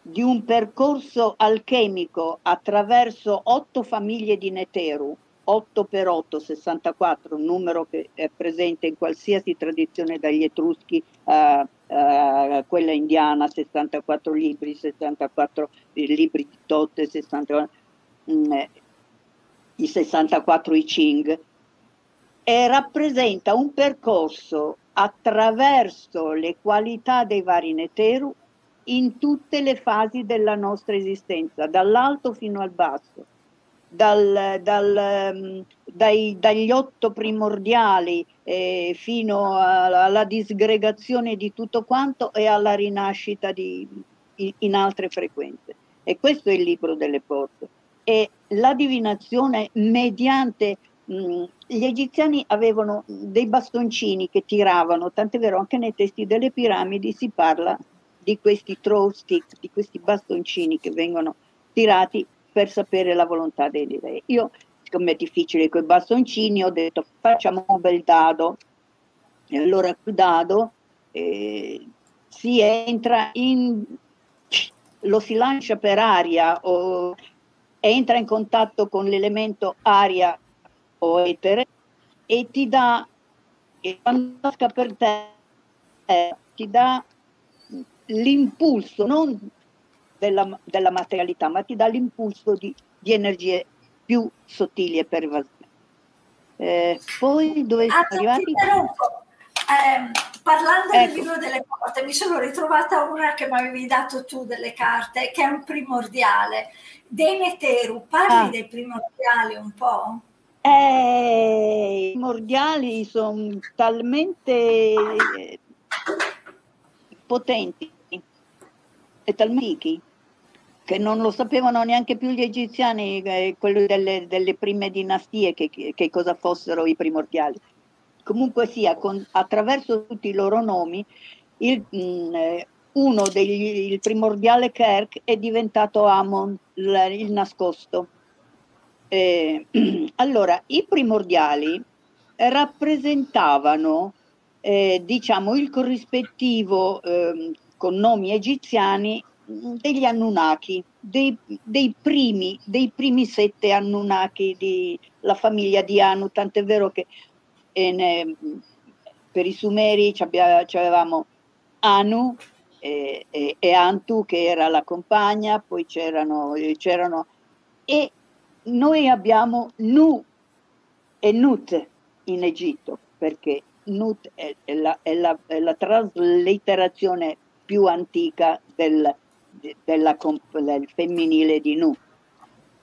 Speaker 3: di un percorso alchemico attraverso otto famiglie di Neteru 8 per 8, 64, un numero che è presente in qualsiasi tradizione dagli Etruschi a, a quella indiana, 64 libri, 64 libri di Totte, 64, mm, eh, i 64 I Ching, e rappresenta un percorso attraverso le qualità dei vari Neteru in tutte le fasi della nostra esistenza, dall'alto fino al basso dal, dal, ehm, dai, dagli otto primordiali eh, fino alla, alla, disgregazione di tutto quanto e alla rinascita di, in, in altre frequenze. E questo è il libro delle porte. E la divinazione mediante mm, gli egiziani avevano dei bastoncini che tiravano, tant'è vero anche nei testi delle piramidi si parla di questi throw stick, di questi bastoncini che vengono tirati per sapere la volontà dei re. Io, siccome è difficile con i bastoncini, ho detto facciamo un bel dado. E allora il dado eh, si entra in... lo si lancia per aria o entra in contatto con l'elemento aria o etere e ti dà, e quando casca per te, eh, ti dà l'impulso, non della, della materialità, ma ti dà l'impulso di, di energie più sottili e pervasive. Eh, poi dove
Speaker 2: ah, siamo arrivati? Eh, parlando ecco. del libro delle porte, mi sono ritrovata una che mi avevi dato tu delle carte, che è un primordiale. Dei Neteru, parli ah. dei primordiali un po'?
Speaker 3: Eh, I primordiali sono talmente potenti e talmente che non lo sapevano neanche più gli egiziani, eh, quelli delle, delle, prime dinastie, che, che, cosa fossero i primordiali. Comunque sia, con, attraverso tutti i loro nomi, il, mh, mm, eh, uno degli, il primordiale Kerk è diventato Amon, il, il nascosto. Eh, allora, i primordiali rappresentavano, eh, diciamo, il corrispettivo ehm, con nomi egiziani degli Anunnaki, dei, dei, primi, dei primi sette Anunnaki della famiglia di Anu, tant'è vero che eh, ne, per i Sumeri avevamo Anu e, e, e, Antu che era la compagna, poi c'erano, c'erano e noi abbiamo Nu e Nut in Egitto perché Nut è, è, la, è, la, è la, traslitterazione più antica del, della, del femminile di Nu.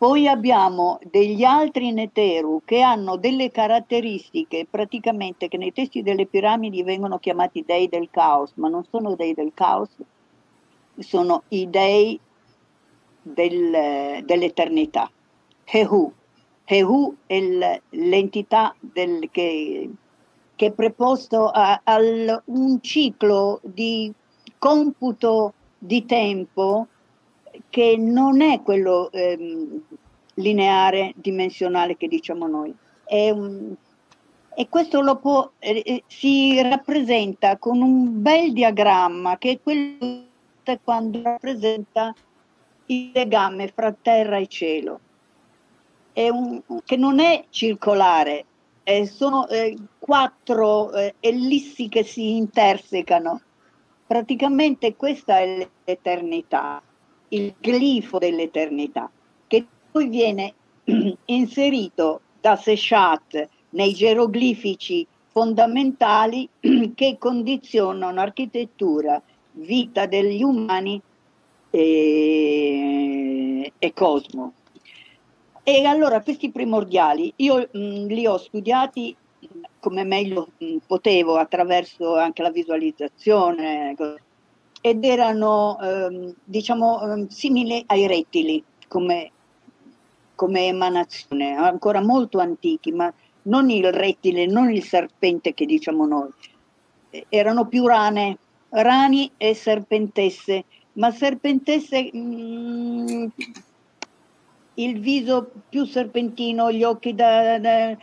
Speaker 3: Poi abbiamo degli altri Neteru che hanno delle caratteristiche praticamente che nei testi delle piramidi vengono chiamati dei del caos, ma non sono dei del caos, sono i dei del, dell'eternità. Hehu. Hehu è l'entità del, che, che, è preposto a, a un ciclo di computo di tempo che non è quello ehm, lineare, dimensionale che diciamo noi. Un, e questo lo può, eh, eh, si rappresenta con un bel diagramma che è quello quando rappresenta il legame fra terra e cielo. È un, che non è circolare, eh, sono eh, quattro eh, ellissi che si intersecano. Praticamente questa è l'eternità il glifo dell'eternità, che poi viene inserito da Seshat nei geroglifici fondamentali che condizionano architettura, vita degli umani e, e cosmo. E allora questi primordiali io mh, li ho studiati come meglio potevo attraverso anche la visualizzazione ed erano ehm, diciamo ehm, simili ai rettili come, come emanazione, ancora molto antichi, ma non il rettile, non il serpente che diciamo noi, erano più rane, rani e serpentesse, ma serpentesse mh, il viso più serpentino, gli occhi da, da,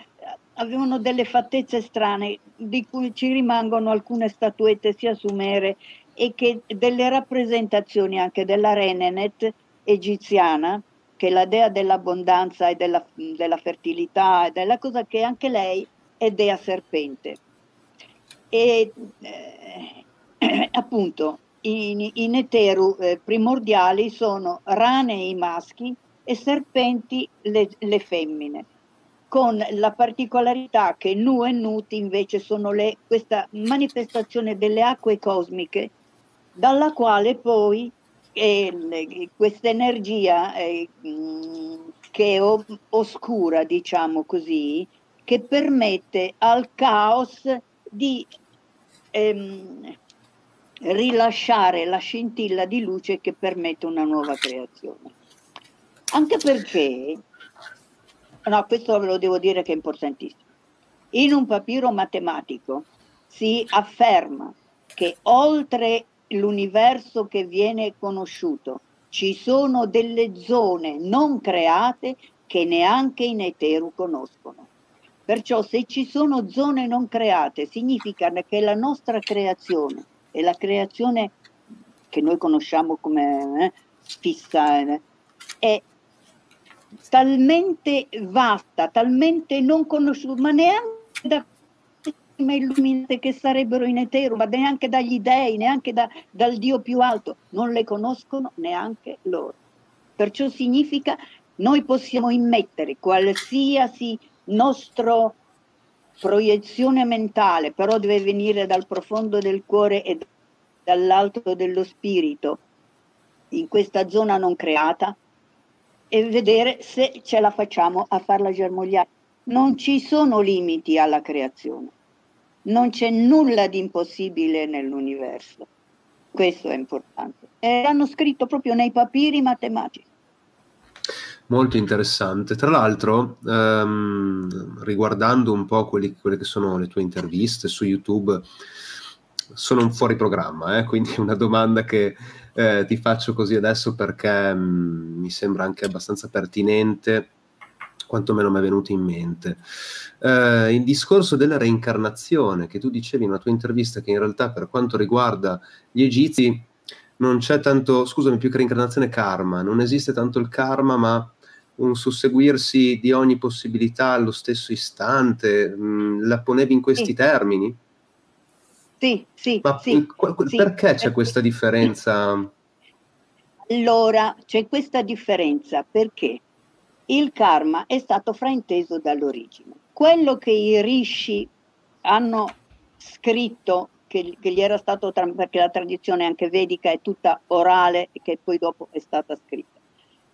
Speaker 3: avevano delle fattezze strane di cui ci rimangono alcune statuette sia sumere e che delle rappresentazioni anche della Renenet egiziana, che è la dea dell'abbondanza e della, della fertilità e della cosa che anche lei è dea serpente. E eh, appunto i, i neteru eh, primordiali sono rane i maschi e serpenti le, le femmine con la particolarità che Nu e Nut invece sono le, questa manifestazione delle acque cosmiche dalla quale poi eh, questa energia eh, che è o- oscura, diciamo così, che permette al caos di ehm, rilasciare la scintilla di luce che permette una nuova creazione. Anche perché, no, questo ve lo devo dire che è importantissimo, in un papiro matematico si afferma che oltre l'universo che viene conosciuto. Ci sono delle zone non create che neanche in Eteru conoscono. Perciò se ci sono zone non create significa che la nostra creazione e la creazione che noi conosciamo come eh, fissa eh, è talmente vasta, talmente non conosciuta, ma neanche da illuminate che sarebbero in etero, ma neanche dagli dei, neanche da, dal Dio più alto, non le conoscono neanche loro. Perciò significa noi possiamo immettere qualsiasi nostra proiezione mentale, però deve venire dal profondo del cuore e dall'alto dello spirito, in questa zona non creata, e vedere se ce la facciamo a farla germogliare. Non ci sono limiti alla creazione non c'è nulla di impossibile nell'universo. Questo è importante. E l'hanno scritto proprio nei papiri matematici.
Speaker 1: Molto interessante. Tra l'altro, ehm, riguardando un po' quelli, quelle che sono le tue interviste su YouTube, sono un fuori programma, eh? quindi una domanda che eh, ti faccio così adesso perché mh, mm, mi sembra anche abbastanza pertinente quantomeno mi è venuto in mente. Eh, il discorso della reincarnazione, che tu dicevi in una tua intervista, che in realtà per quanto riguarda gli egizi non c'è tanto, scusami, più che reincarnazione karma, non esiste tanto il karma, ma un susseguirsi di ogni possibilità allo stesso istante. Mh, mm, la ponevi in questi sì. termini?
Speaker 3: Sì, sì,
Speaker 1: Ma
Speaker 3: sì,
Speaker 1: sì,
Speaker 3: perché
Speaker 1: c'è questa differenza?
Speaker 3: Allora, c'è questa differenza perché il karma è stato frainteso dall'origine. Quello che i rishi hanno scritto, che, che gli era stato, perché la tradizione anche vedica è tutta orale e che poi dopo è stata scritta.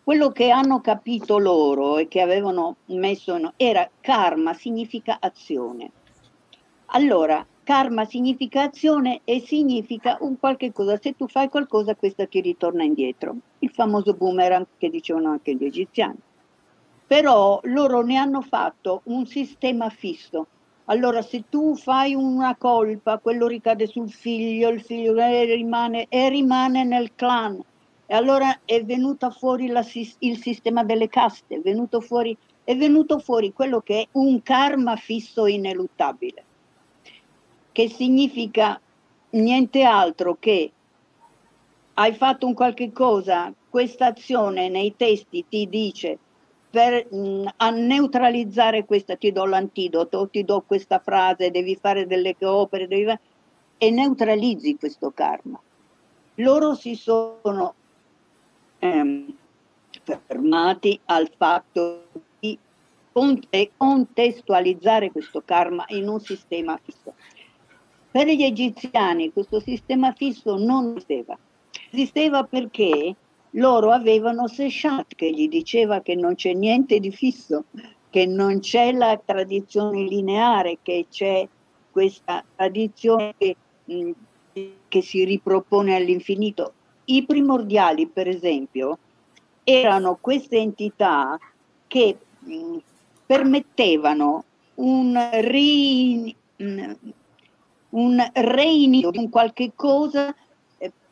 Speaker 3: Quello che hanno capito loro e che avevano messo in, era karma significa azione. Allora, karma significa azione e significa un qualche cosa. Se tu fai qualcosa, questa ti ritorna indietro. Il famoso boomerang che dicevano anche gli egiziani però loro ne hanno fatto un sistema fisso. Allora, se tu fai una colpa, quello ricade sul figlio, il figlio rimane, e rimane nel clan. E allora è venuto fuori la, il sistema delle caste, è venuto, fuori, è venuto fuori quello che è un karma fisso ineluttabile, che significa niente altro che hai fatto un qualche cosa, questa azione nei testi ti dice per mh, a neutralizzare questa ti do l'antidoto, ti do questa frase, devi fare delle opere, devi fare, e neutralizzi questo karma. Loro si sono ehm, fermati al fatto di contestualizzare questo karma in un sistema fisso. Per gli egiziani questo sistema fisso non esisteva. Esisteva perché loro avevano Seshat che gli diceva che non c'è niente di fisso, che non c'è la tradizione lineare, che c'è questa tradizione che, mh, che si ripropone all'infinito. I primordiali, per esempio, erano queste entità che mh, permettevano un, ri, mh, un reinio di un qualche cosa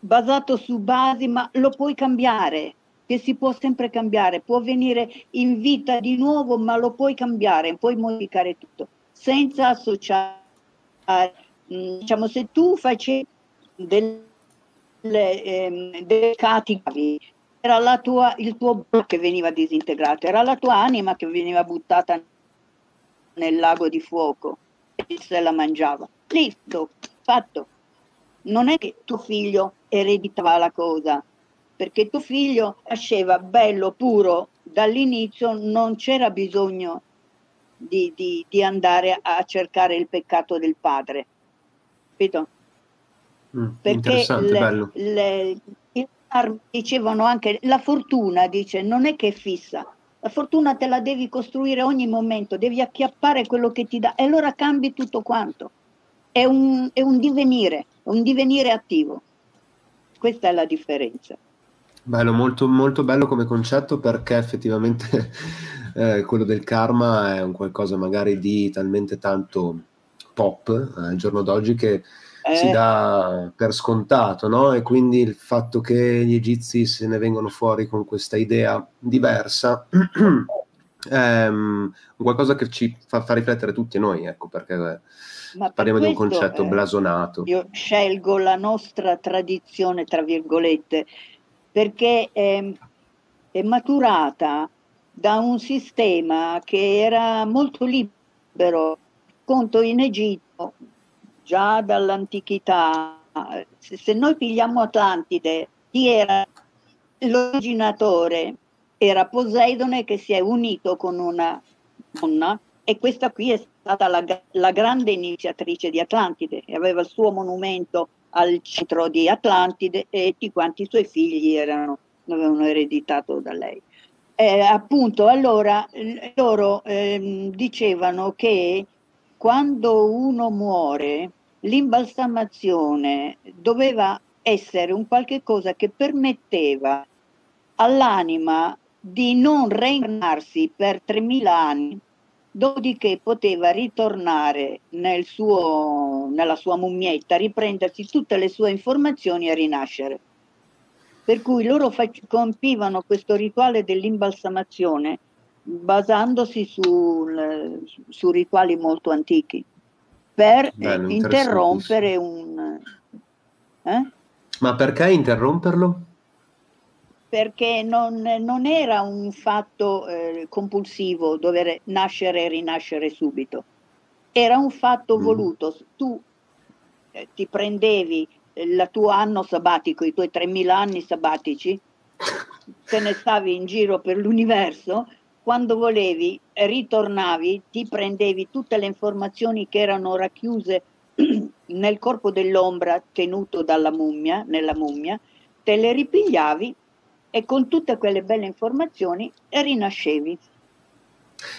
Speaker 3: basato su basi, ma lo puoi cambiare, che si può sempre cambiare, può venire in vita di nuovo, ma lo puoi cambiare, puoi modificare tutto, senza associare, mm, diciamo, se tu facevi delle, ehm, dei caticavi, era tua, il tuo che veniva disintegrato, era la tua anima che veniva buttata nel lago di fuoco e se la mangiava. Listo, fatto non è che tuo figlio ereditava la cosa, perché tuo figlio nasceva bello, puro, dall'inizio non c'era bisogno di, di, di andare a cercare il peccato del padre. Capito?
Speaker 1: Mm, perché le, le,
Speaker 3: dicevano anche la fortuna, dice, non è che è fissa. La fortuna te la devi costruire ogni momento, devi acchiappare quello che ti dà e allora cambi tutto quanto. È un, è un divenire un divenire attivo. Questa è la differenza.
Speaker 1: Bello, molto, molto bello come concetto perché effettivamente eh, quello del karma è un qualcosa magari di talmente tanto pop eh, al giorno d'oggi che eh. si dà per scontato, no? E quindi il fatto che gli egizi se ne vengono fuori con questa idea diversa è um, qualcosa che ci fa, fa, riflettere tutti noi, ecco, perché ma Parliamo di un concetto eh, blasonato.
Speaker 3: Io scelgo la nostra tradizione, tra virgolette, perché è, è maturata da un sistema che era molto libero. Conto in Egitto, già dall'antichità, se, se noi pigliamo Atlantide, chi era l'originatore? Era Poseidone che si è unito con una donna e questa qui è stata la, la grande iniziatrice di Atlantide e aveva il suo monumento al centro di Atlantide e tutti quanti i suoi figli erano, avevano ereditato da lei. Eh, appunto, allora loro eh, dicevano che quando uno muore, l'imbalsamazione doveva essere un qualche cosa che permetteva all'anima di non reincarnarsi per 3000 anni dopodiché poteva ritornare nel suo, nella sua mummietta, riprendersi tutte le sue informazioni e rinascere. Per cui loro fac- compivano questo rituale dell'imbalsamazione basandosi su, su rituali molto antichi per Bello, interrompere un...
Speaker 1: Eh? Ma perché interromperlo?
Speaker 3: Perché non, non era un fatto eh, compulsivo dover nascere e rinascere subito, era un fatto mm. voluto. Tu eh, ti prendevi il tuo anno sabbatico, i tuoi 3.000 anni sabbatici, te ne stavi in giro per l'universo, quando volevi ritornavi, ti prendevi tutte le informazioni che erano racchiuse nel corpo dell'ombra tenuto dalla mummia, nella mummia, te le ripigliavi e con tutte quelle belle informazioni rinascevi.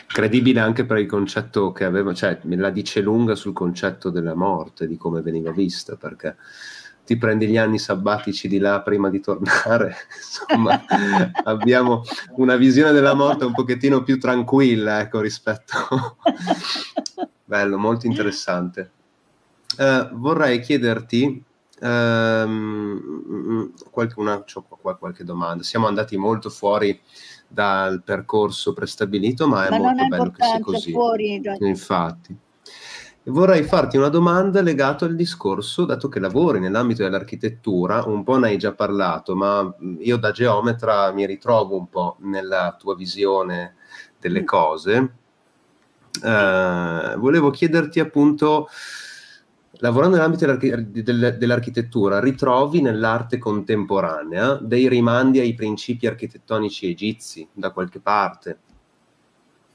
Speaker 1: Credibile anche per il concetto che aveva, cioè me la dice lunga sul concetto della morte, di come veniva vista, perché ti prendi gli anni sabbatici di là prima di tornare, insomma abbiamo una visione della morte un pochettino più tranquilla, ecco, rispetto... Bello, molto interessante. Uh, vorrei chiederti um, qualche, una, qua qualche domanda. Siamo andati molto fuori dal percorso prestabilito, ma è ma molto bello che sia così. Fuori da... Infatti. Vorrei farti una domanda legata al discorso, dato che lavori nell'ambito dell'architettura, un po' ne hai già parlato, ma io da geometra mi ritrovo un po' nella tua visione delle mm. cose. Uh, volevo chiederti appunto, lavorando nell'ambito dell'architettura, ritrovi nell'arte contemporanea dei rimandi ai principi architettonici egizi da qualche parte?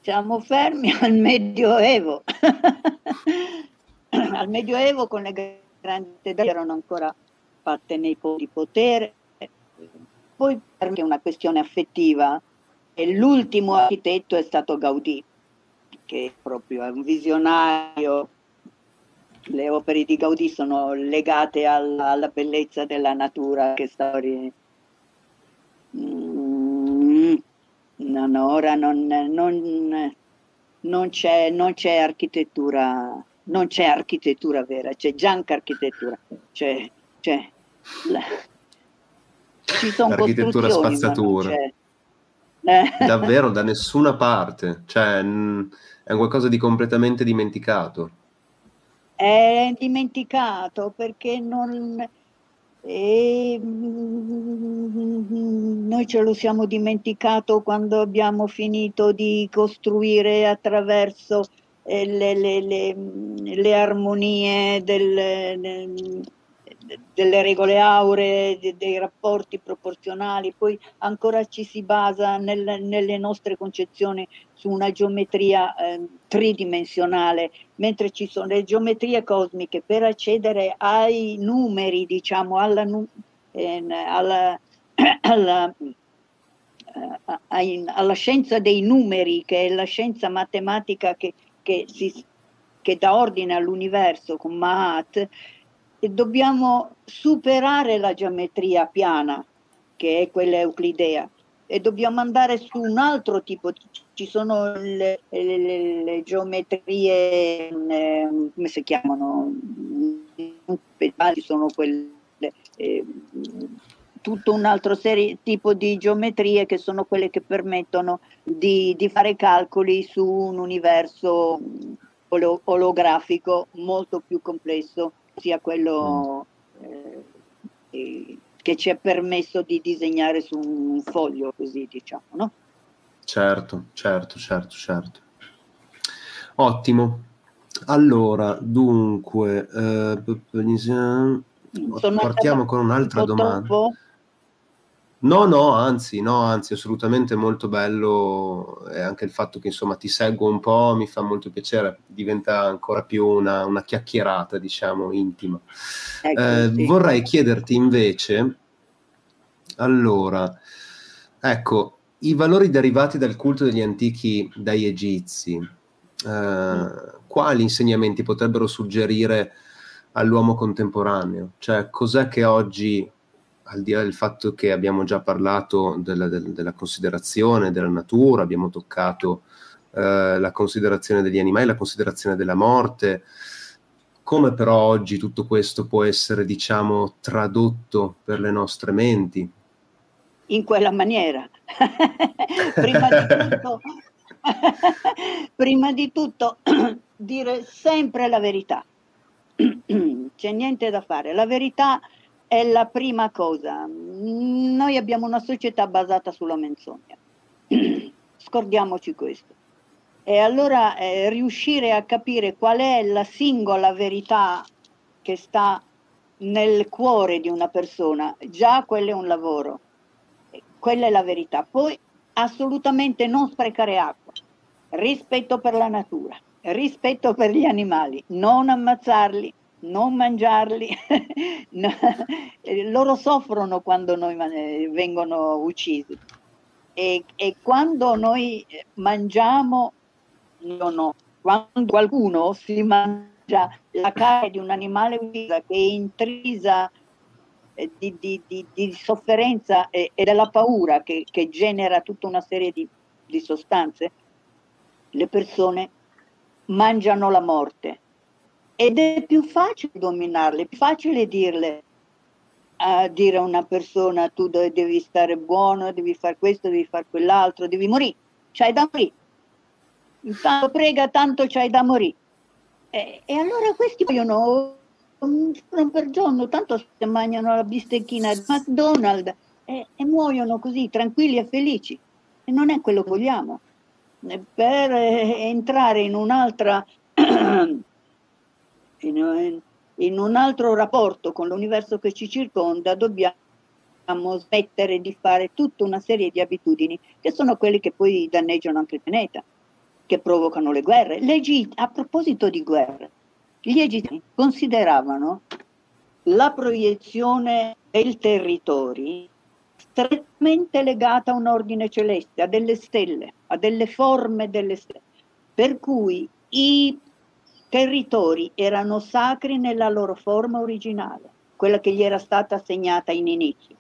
Speaker 3: siamo fermi al Medioevo. al Medioevo con le grandi tedesche erano ancora fatte nei po' di potere. Poi è una questione affettiva e l'ultimo architetto è stato Gaudì, che proprio è un visionario. Le opere di Gaudì sono legate alla, alla bellezza della natura che storie. Mm, no, no, ora non, non, non, c'è, non c'è architettura, non c'è architettura vera, c'è junk architettura, c'è, c'è la,
Speaker 1: ci sono l'architettura spazzatura. Davvero da nessuna parte, cioè è qualcosa di completamente dimenticato.
Speaker 3: È dimenticato perché non, e mm, noi ce lo siamo dimenticato quando abbiamo finito di costruire attraverso eh, le, le, le, le armonie del, delle regole auree, dei rapporti proporzionali, poi ancora ci si basa nel, nelle nostre concezioni su una geometria eh, tridimensionale, mentre ci sono le geometrie cosmiche per accedere ai numeri, diciamo, alla, eh, alla, alla, alla, scienza dei numeri, che è la scienza matematica che, che, si, che dà ordine all'universo con Mahat, e dobbiamo superare la geometria piana, che è quella euclidea, e dobbiamo andare su un altro tipo. Ci sono le, le, le geometrie, eh, come si chiamano? Ci sono quelle. Eh, tutto un altro serie, tipo di geometrie che sono quelle che permettono di, di fare calcoli su un universo olografico molto più complesso sia quello eh, che ci è permesso di disegnare su un foglio, così diciamo, no?
Speaker 1: Certo, certo, certo, certo. Ottimo. Allora, dunque, eh, partiamo con un'altra domanda. Troppo? No, no, anzi, no, anzi, assolutamente molto bello e anche il fatto che insomma ti seguo un po' mi fa molto piacere, diventa ancora più una, una chiacchierata, diciamo, intima. Ecco, eh, sì. Vorrei chiederti invece, allora, ecco, i valori derivati dal culto degli antichi dai egizi, eh, mm. quali insegnamenti potrebbero suggerire all'uomo contemporaneo? Cioè, cos'è che oggi al di là del fatto che abbiamo già parlato della, del, della considerazione della natura, abbiamo toccato eh, la considerazione degli animali, la considerazione della morte, come però oggi tutto questo può essere, diciamo, tradotto per le nostre menti?
Speaker 3: In quella maniera. prima, di tutto, prima di tutto, dire sempre la verità. C'è niente da fare. La verità è la prima cosa. Noi abbiamo una società basata sulla menzogna. Scordiamoci questo. E allora eh, riuscire a capire qual è la singola verità che sta nel cuore di una persona, già quello è un lavoro, quella è la verità. Poi assolutamente non sprecare acqua, rispetto per la natura, rispetto per gli animali, non ammazzarli, non mangiarli. Loro soffrono quando noi vengono uccisi. E, e quando noi mangiamo, io no, quando qualcuno si mangia la carne di un animale ucciso che è intrisa eh, di, di, di, di sofferenza e, e, della paura che, che, genera tutta una serie di, sostanze, le persone mangiano la morte ed è più facile dominarle, più facile dirle a dire a una persona tu devi stare buono, devi fare questo, devi fare quell'altro, devi morire, c'hai da morire. Intanto prega, tanto c'hai da morire. E, e allora questi vogliono un per giorno, tanto se mangiano la bistecchina di McDonald's e, e muoiono così, tranquilli e felici. E non è quello che vogliamo. Per entrare in un'altra in, un altro rapporto con l'universo che ci circonda, dobbiamo smettere di fare tutta una serie di abitudini che sono quelle che poi danneggiano anche il pianeta, che provocano le guerre. L'Egitto, a proposito di guerre, gli egiziani consideravano la proiezione del territorio strettamente legata a un ordine celeste, a delle stelle, a delle forme delle stelle, per cui i territori erano sacri nella loro forma originale, quella che gli era stata assegnata in inizio.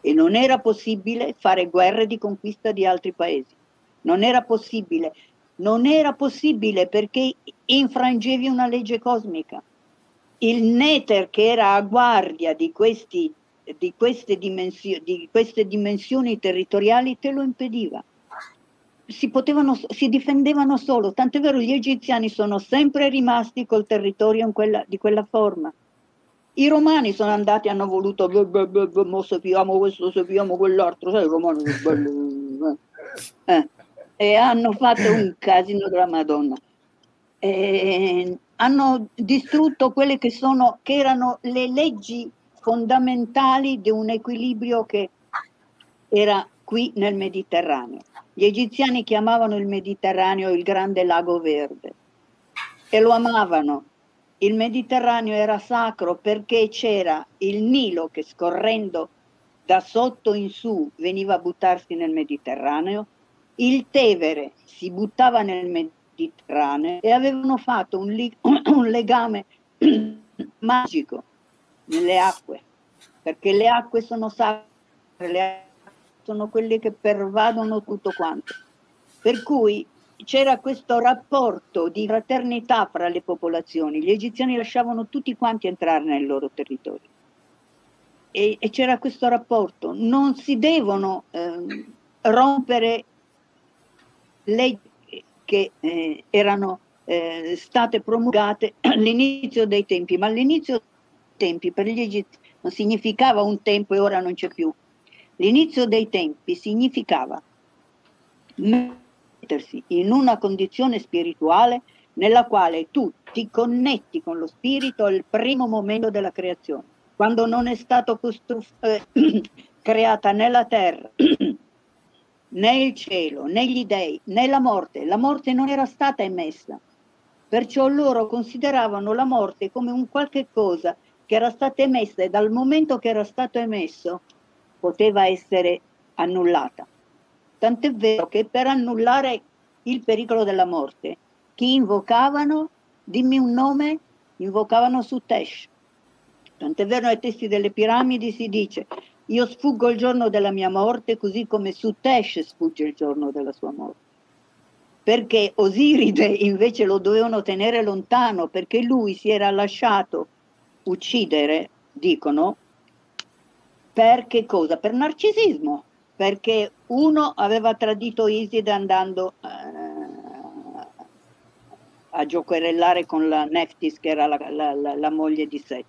Speaker 3: E non era possibile fare guerre di conquista di altri paesi. Non era possibile. Non era possibile perché infrangevi una legge cosmica. Il Nether che era a guardia di, questi, di, queste, dimensio, di queste dimensioni territoriali te lo impediva si, potevano, si difendevano solo, tant'è vero gli egiziani sono sempre rimasti col territorio quella, di quella forma. I romani sono andati, hanno voluto, mo sappiamo questo, sappiamo quell'altro, sai, i romani bello, eh, e hanno fatto un casino della Madonna. E hanno distrutto quelle che, sono, che erano le leggi fondamentali di un equilibrio che era qui nel Mediterraneo. Gli egiziani chiamavano il Mediterraneo il grande lago verde e lo amavano. Il Mediterraneo era sacro perché c'era il Nilo che scorrendo da sotto in su veniva a buttarsi nel Mediterraneo, il Tevere si buttava nel Mediterraneo e avevano fatto un, li- un legame magico nelle acque, perché le acque sono sacre, le sono quelle che pervadono tutto quanto. Per cui c'era questo rapporto di fraternità fra le popolazioni, gli egiziani lasciavano tutti quanti entrare nel loro territorio. E, e c'era questo rapporto, non si devono eh, rompere leggi che eh, erano eh, state promulgate all'inizio dei tempi, ma all'inizio dei tempi per gli egiziani non significava un tempo e ora non c'è più, L'inizio dei tempi significava mettersi in una condizione spirituale nella quale tu ti connetti con lo spirito al primo momento della creazione, quando non è stata eh, creata né la terra, né il cielo, né gli dei, né la morte. La morte non era stata emessa. Perciò loro consideravano la morte come un qualche cosa che era stata emessa e dal momento che era stato emesso poteva essere annullata. Tant'è vero che per annullare il pericolo della morte, chi invocavano, dimmi un nome, invocavano Sutesh. Tant'è vero nei testi delle piramidi si dice, io sfuggo il giorno della mia morte così come Sutesh sfugge il giorno della sua morte. Perché Osiride invece lo dovevano tenere lontano perché lui si era lasciato uccidere, dicono, per che cosa? Per narcisismo, perché uno aveva tradito Iside andando eh, a giocherellare con la Neftis, che era la, la, la, la moglie di Set.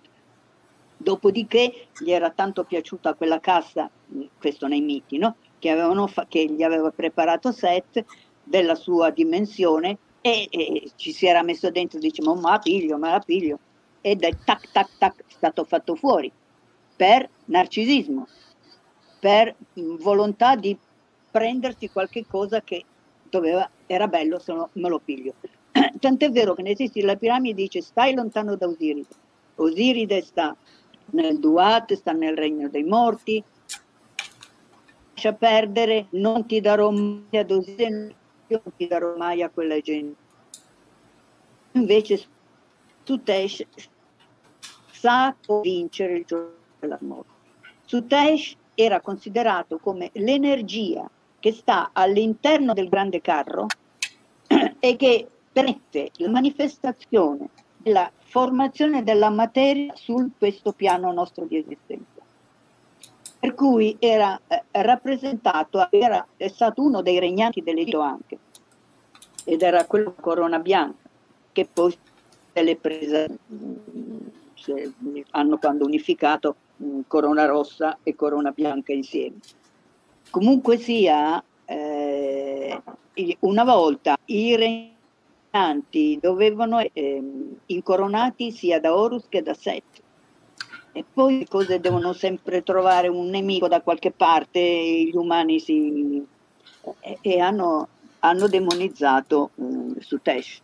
Speaker 3: Dopodiché gli era tanto piaciuta quella cassa, questo nei miti, no? che, fa- che, gli aveva preparato Set della sua dimensione e, e, ci si era messo dentro, diciamo, ma la piglio, ma la piglio. ed è tac tac tac stato fatto fuori per narcisismo, per volontà di prendersi qualche cosa che doveva, era bello se no me lo piglio. Tant'è vero che nei testi della piramide dice stai lontano da Osiride. Osiride sta nel Duat, sta nel regno dei morti, lascia perdere, non ti darò mai ad Osiride, non ti darò mai a quella gente. Invece Sutesh sa vincere il giorno della morte. Sutesh era considerato come l'energia che sta all'interno del grande carro e che permette la manifestazione della formazione della materia su questo piano nostro di esistenza. Per cui era eh, rappresentato, era, è stato uno dei regnanti dell'Egitto anche, ed era quello corona bianca, che poi se l'è presa, se, hanno quando unificato corona rossa e corona bianca insieme. Comunque sia, eh, una volta i regnanti dovevano eh, incoronati sia da Horus che da Set. E poi le cose devono sempre trovare un nemico da qualche parte, gli umani si... e, e hanno, hanno, demonizzato eh, Sutesh,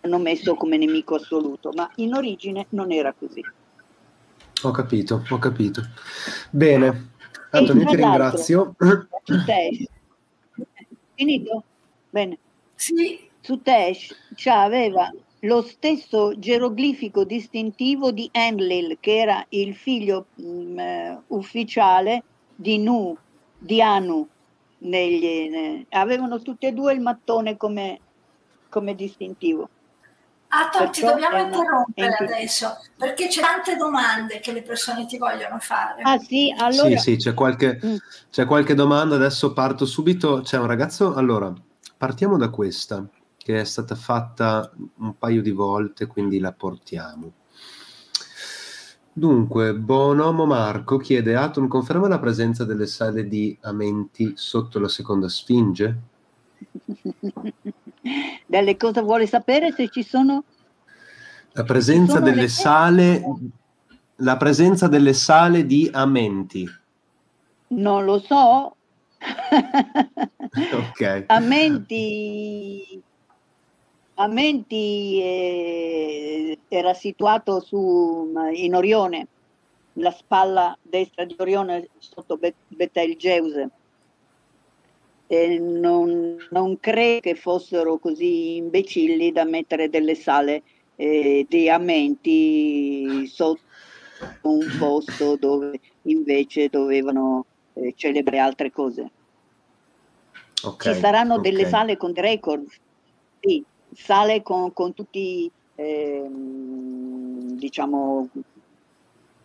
Speaker 3: hanno messo come nemico assoluto, ma in origine non era così.
Speaker 1: Ho capito, ho capito. Bene, Antonio, ti ringrazio.
Speaker 3: Finito? Bene.
Speaker 2: Sì.
Speaker 3: Su Tesh aveva lo stesso geroglifico distintivo di Enlil, che era il figlio mh, mm, eh, ufficiale di Nu, di Anu. Negli, eh, avevano tutti e due il mattone come, come distintivo.
Speaker 2: Atom, ti dobbiamo interrompere adesso perché c'è tante domande che le persone ti vogliono fare.
Speaker 3: Ah sì, allora...
Speaker 1: Sì, sì, c'è qualche, mm. c'è qualche domanda, adesso parto subito. C'è un ragazzo, allora, partiamo da questa, che è stata fatta un paio di volte, quindi la portiamo. Dunque, Bonomo Marco chiede, Atom conferma la presenza delle sale di Amenti sotto la seconda Sfinge?
Speaker 3: Delle cosa vuole sapere se ci sono...
Speaker 1: La presenza delle le... sale... La presenza delle sale di Amenti.
Speaker 3: Non lo so.
Speaker 1: ok.
Speaker 3: Amenti... Amenti eh, era situato su, in Orione, la spalla destra di Orione sotto Betelgeuse eh, non, non, credo che fossero così imbecilli da mettere delle sale eh, di ammenti sotto un posto dove invece dovevano eh, celebrare altre cose. Okay, Ci saranno okay. delle sale con record, sì, sale con, con tutti, ehm, diciamo,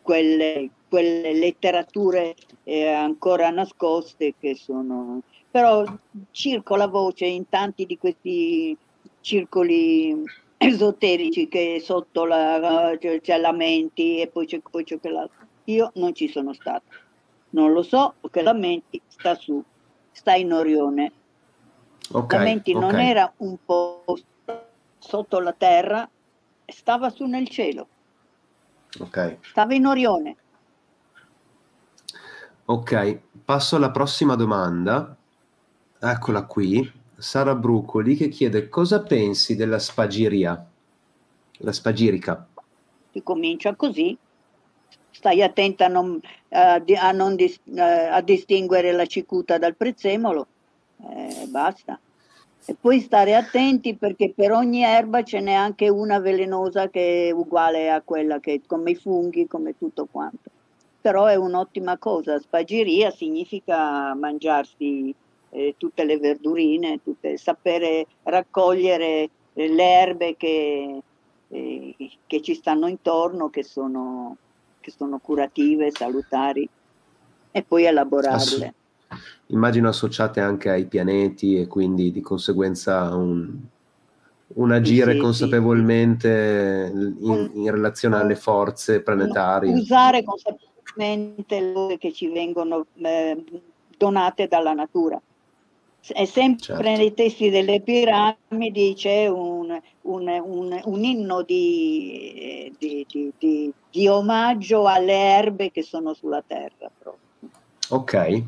Speaker 3: quelle, quelle letterature eh, ancora nascoste che sono però circola voce in tanti di questi circoli esoterici che sotto la, c'è, c'è la menti e poi c'è, poi c'è quell'altro. Io non ci sono stato, non lo so perché la menti sta su, sta in Orione. Okay, la menti okay. non era un po' sotto la terra, stava su nel cielo.
Speaker 1: Okay.
Speaker 3: Stava in Orione.
Speaker 1: Ok, passo alla prossima domanda Eccola qui, Sara Brucoli che chiede cosa pensi della spagiria, la spagirica.
Speaker 3: Si comincia così, stai attenta a, non, a, non dis, a, distinguere la cicuta dal prezzemolo, eh, basta. E poi stare attenti perché per ogni erba ce n'è anche una velenosa che è uguale a quella che come i funghi, come tutto quanto. Però è un'ottima cosa, spagiria significa mangiarsi eh, tutte le verdurine, tutte, sapere raccogliere eh, le erbe che, eh, che, ci stanno intorno, che sono, che sono curative, salutari, e poi elaborarle.
Speaker 1: Immagino associate anche ai pianeti e quindi di conseguenza un, un agire sì, consapevolmente sì. In, in, relazione alle forze planetarie.
Speaker 3: Usare consapevolmente le che ci vengono eh, donate dalla natura è sempre certo. nei testi delle piramidi c'è un, un, un, un inno di, di, di, di, omaggio alle erbe che sono sulla terra. Proprio.
Speaker 1: Ok,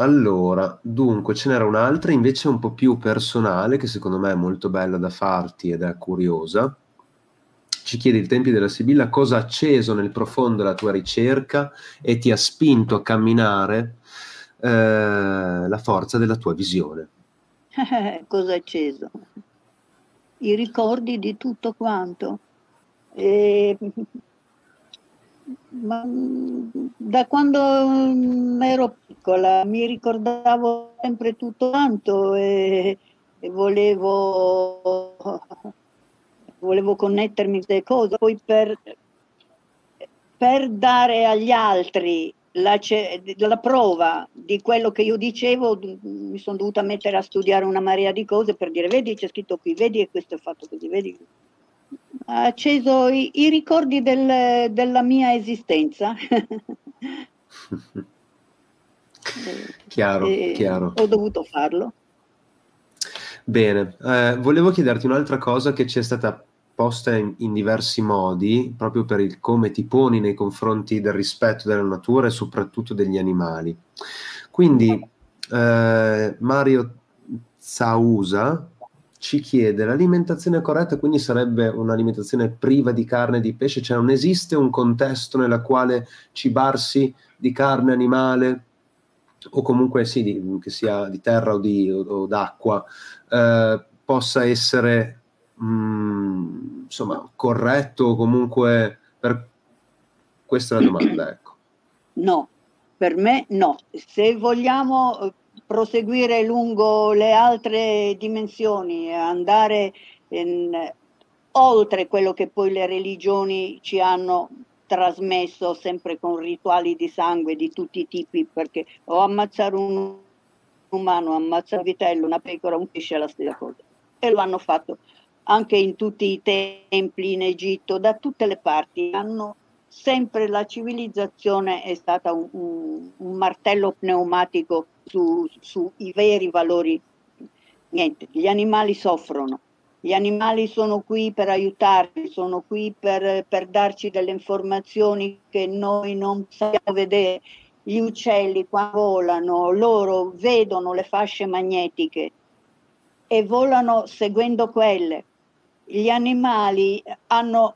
Speaker 1: allora, dunque ce n'era un'altra invece un po' più personale che secondo me è molto bella da farti ed è curiosa. Ci chiede il Tempio della Sibilla cosa ha acceso nel profondo la tua ricerca e ti ha spinto a camminare eh, la forza della tua visione.
Speaker 3: Cosa acceso? I ricordi di tutto quanto. E... Ma, da quando ero piccola mi ricordavo sempre tutto quanto e, e volevo, volevo connettermi a queste cose. Poi per, per dare agli altri la, la, prova di quello che io dicevo, mi sono dovuta mettere a studiare una marea di cose per dire, vedi c'è scritto qui, vedi e questo è fatto così, vedi. Ha acceso i, i ricordi del, della mia esistenza.
Speaker 1: chiaro, e chiaro.
Speaker 3: Ho dovuto farlo.
Speaker 1: Bene, eh, volevo chiederti un'altra cosa che ci è stata posta in, in, diversi modi, proprio per il come ti poni nei confronti del rispetto della natura e soprattutto degli animali. Quindi eh, Mario Zausa ci chiede l'alimentazione corretta, quindi sarebbe un'alimentazione priva di carne e di pesce, cioè non esiste un contesto nella quale cibarsi di carne animale o comunque sì, di, che sia di terra o, di, o, o d'acqua, eh, possa essere mm, insomma, corretto comunque per... questa è la domanda, ecco.
Speaker 3: No, per me no. Se vogliamo eh, proseguire lungo le altre dimensioni e andare in, oltre quello che poi le religioni ci hanno trasmesso sempre con rituali di sangue di tutti i tipi perché o ammazzare un umano, ammazzare un vitello, una pecora, un pesce è la stessa cosa e lo hanno fatto anche in tutti i templi in Egitto, da tutte le parti, hanno sempre la civilizzazione è stata un, un, un martello pneumatico sui su veri valori. Niente, gli animali soffrono, gli animali sono qui per aiutarci, sono qui per, per darci delle informazioni che noi non sappiamo vedere. Gli uccelli quando volano, loro vedono le fasce magnetiche e volano seguendo quelle gli animali hanno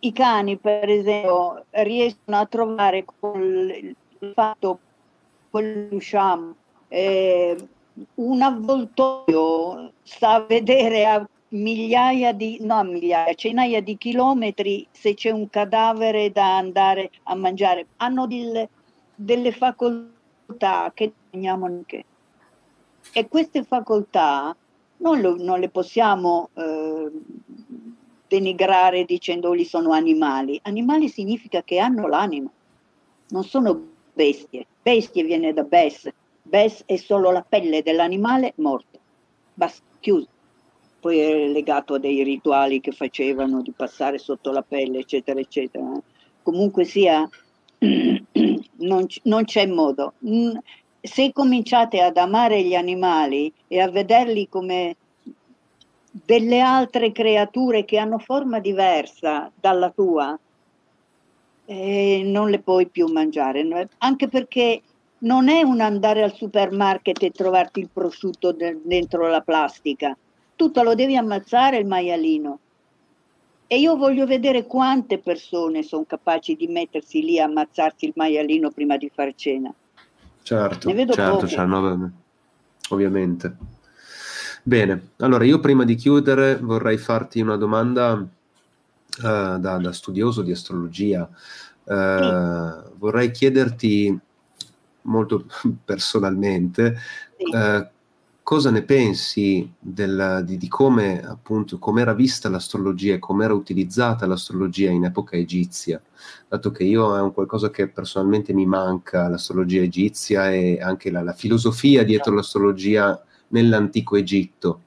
Speaker 3: i cani per esempio riescono a trovare col il fatto quello diciamo eh, un avvoltoio sta a vedere a migliaia di no a migliaia centinaia di chilometri se c'è un cadavere da andare a mangiare. Hanno delle, delle facoltà che non abbiamo neanche e queste facoltà non, lo, non le possiamo eh, denigrare dicendoli sono animali. Animali significa che hanno l'anima, non sono bestie. Bestie viene da bes, bes è solo la pelle dell'animale morto. Basta, chiuso. Poi è legato a dei rituali che facevano di passare sotto la pelle, eccetera, eccetera. Comunque sia, non, non c'è modo se cominciate ad amare gli animali e a vederli come delle altre creature che hanno forma diversa dalla tua, eh, non le puoi più mangiare, anche perché non è un andare al supermarket e trovarti il prosciutto de- dentro la plastica, tutto lo devi ammazzare il maialino. E io voglio vedere quante persone sono capaci di mettersi lì a ammazzarsi il maialino prima di far cena.
Speaker 1: Certo, certo, certo ovviamente. Bene, allora io prima di chiudere vorrei farti una domanda uh, da, da, studioso di astrologia. Uh, sì. Vorrei chiederti molto personalmente sì. uh, cosa ne pensi del, di, di, come appunto come era vista l'astrologia e come era utilizzata l'astrologia in epoca egizia, dato che io è un qualcosa che personalmente mi manca, l'astrologia egizia e anche la, la filosofia dietro l'astrologia nell'antico Egitto.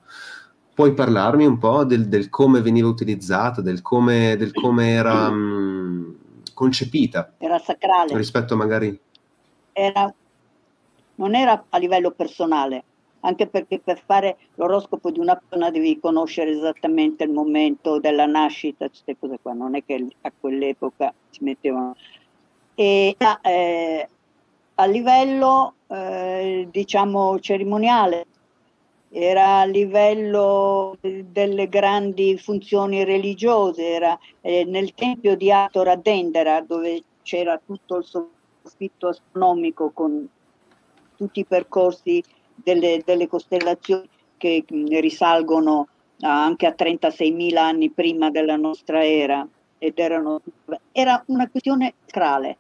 Speaker 1: Puoi parlarmi un po' del, del come veniva utilizzata, del come, del come era mh, concepita?
Speaker 3: Era sacrale.
Speaker 1: Rispetto magari...
Speaker 3: Era non era a livello personale, anche perché per fare l'oroscopo di una persona devi conoscere esattamente il momento della nascita, queste cose qua, non è che a quell'epoca si mettevano. E eh, a livello, eh, diciamo, cerimoniale, era a livello delle grandi funzioni religiose, era eh, nel tempio di Ator a Dendera dove c'era tutto il soffitto astronomico con tutti i percorsi delle, delle costellazioni che risalgono anche a 36.000 anni prima della nostra era ed erano, era una questione sacrale,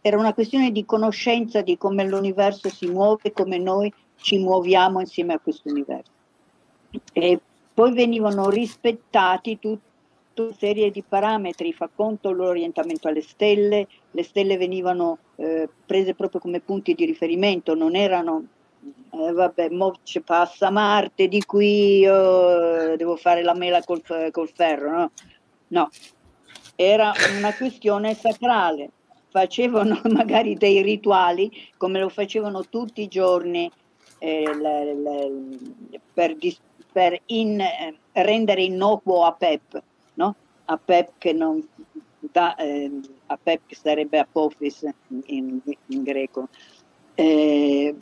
Speaker 3: era una questione di conoscenza di come l'universo si muove, come noi ci muoviamo insieme a questo universo. E poi venivano rispettati tutta una serie di parametri, fa conto l'orientamento alle stelle, le stelle venivano eh, prese proprio come punti di riferimento, non erano eh, vabbè, mo ci passa Marte, di qui io devo fare la mela col, col ferro, no? No, era una questione sacrale. Facevano magari dei rituali come lo facevano tutti i giorni eh, le, le, per, per in, eh, rendere innocuo a Pep, no? A Pep che non da, eh, a Pep che sarebbe Apophis in, in greco. Eh,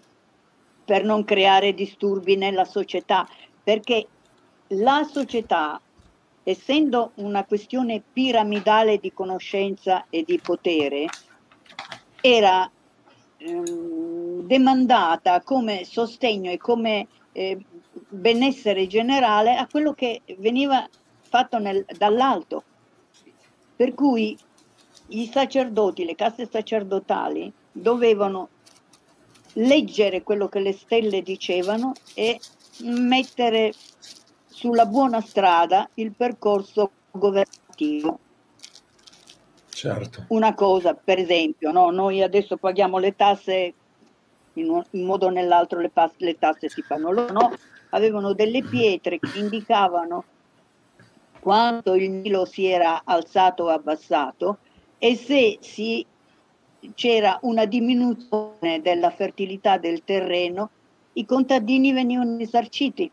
Speaker 3: per non creare disturbi nella società, perché la società, essendo una questione piramidale di conoscenza e di potere, era ehm, demandata come sostegno e come eh, benessere generale a quello che veniva fatto nel, dall'alto. Per cui i sacerdoti, le caste sacerdotali dovevano leggere quello che le stelle dicevano e mettere sulla buona strada il percorso governativo.
Speaker 1: Certo.
Speaker 3: Una cosa, per esempio, no? noi adesso paghiamo le tasse, in un, in modo o nell'altro le, pas- le, tasse si fanno loro, no? avevano delle pietre che indicavano quanto il Nilo si era alzato o abbassato e se si c'era una diminuzione della fertilità del terreno, i contadini venivano risarciti,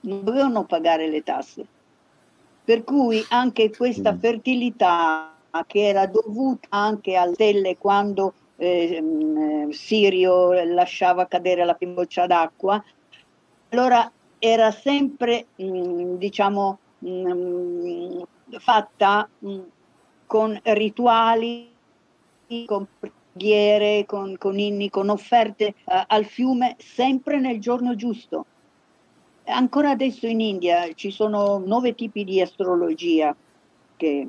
Speaker 3: non dovevano pagare le tasse. Per cui anche questa mm. fertilità che era dovuta anche alle stelle quando eh, Sirio lasciava cadere la pimboccia d'acqua, allora era sempre, mh, mm, diciamo, mh, mm, fatta mh, con rituali con preghiere, con, con inni, con offerte uh, al fiume, sempre nel giorno giusto. Ancora adesso in India ci sono nove tipi di astrologia che,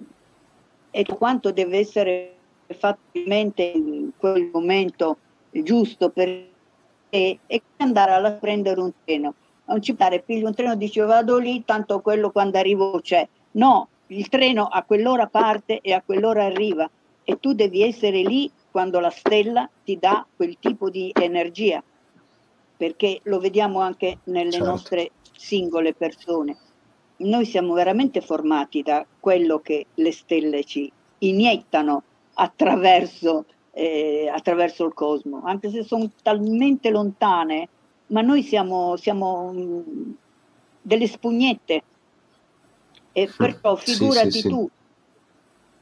Speaker 3: e quanto deve essere fatto in quel momento giusto per e, andare a prendere un treno. Non ci pare, piglio un treno, dice vado lì, tanto quello quando arrivo c'è. No, il treno a quell'ora parte e a quell'ora arriva e tu devi essere lì quando la stella ti dà quel tipo di energia, perché lo vediamo anche nelle certo. nostre singole persone. Noi siamo veramente formati da quello che le stelle ci iniettano attraverso, eh, attraverso il cosmo, anche se sono talmente lontane, ma noi siamo, siamo mh, mm, delle spugnette. E perciò figurati sì, sì, tu,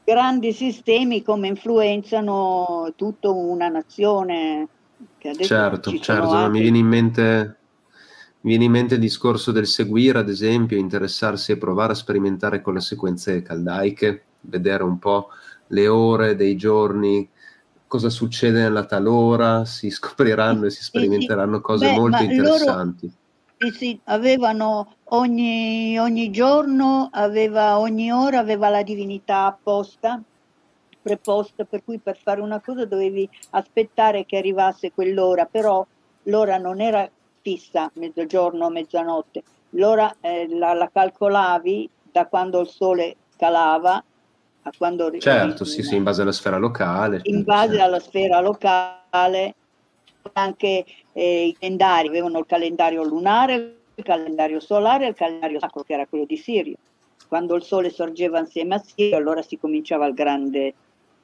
Speaker 3: grandi sistemi come influenzano tutta una nazione.
Speaker 1: certo, certo, mi viene in mente mi viene in mente il discorso del seguire, ad esempio, interessarsi e provare a sperimentare con le sequenze caldaiche, vedere un po' le ore dei giorni, cosa succede nella talora, si scopriranno e si sperimenteranno cose Beh, molto interessanti. Loro
Speaker 3: sì, avevano ogni, ogni giorno, aveva, ogni ora aveva la divinità apposta, preposta, per cui per fare una cosa dovevi aspettare che arrivasse quell'ora, però l'ora non era fissa, mezzogiorno o mezzanotte, l'ora eh, la, la, calcolavi da quando il sole calava a quando...
Speaker 1: Certo, sì, sì, in base alla sfera locale.
Speaker 3: In base certo. alla sfera locale anche eh, i calendari, avevano il calendario lunare, il calendario solare e il calendario sacro che era quello di Sirio. Quando il sole sorgeva insieme a Sirio, allora si cominciava il grande,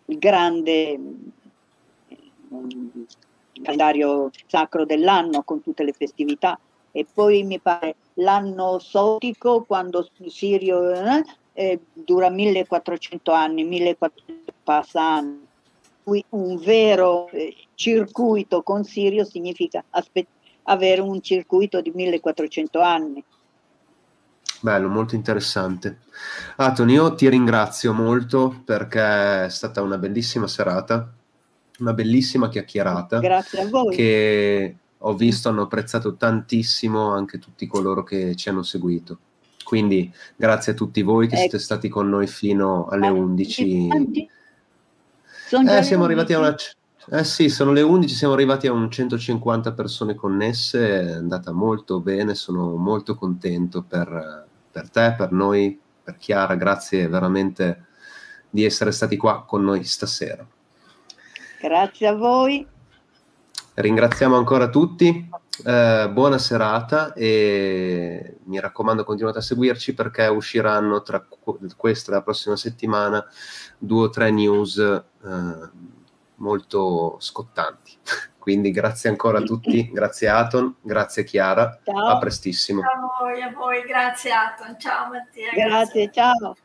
Speaker 3: il grande calendario sacro dell'anno con tutte le festività e poi mi pare l'anno sotico quando Sirio eh, eh, dura 1400 anni, 1400 passa anni. Un vero eh, circuito con Sirio significa aspe- avere un circuito di 1400 anni.
Speaker 1: Bello, molto interessante. Aton, io ti ringrazio molto perché è stata una bellissima serata, una bellissima chiacchierata.
Speaker 3: Grazie a voi.
Speaker 1: Che ho visto hanno apprezzato tantissimo anche tutti coloro che ci hanno seguito. Quindi grazie a tutti voi che ecco. siete stati con noi fino alle ah, 11. Eh, siamo arrivati a una... Eh sì, sono le 11, siamo arrivati a un 150 persone connesse, è andata molto bene, sono molto contento per, per te, per noi, per Chiara, grazie veramente di essere stati qua con noi stasera.
Speaker 3: Grazie a voi.
Speaker 1: Ringraziamo ancora tutti, eh, buona serata e mi raccomando continuate a seguirci perché usciranno tra questa e la prossima settimana due o tre news eh, molto scottanti. Quindi grazie ancora a tutti, grazie Aton, grazie Chiara, ciao. a prestissimo.
Speaker 2: A voi, a voi, grazie Aton, ciao Mattia.
Speaker 3: Grazie, grazie. ciao.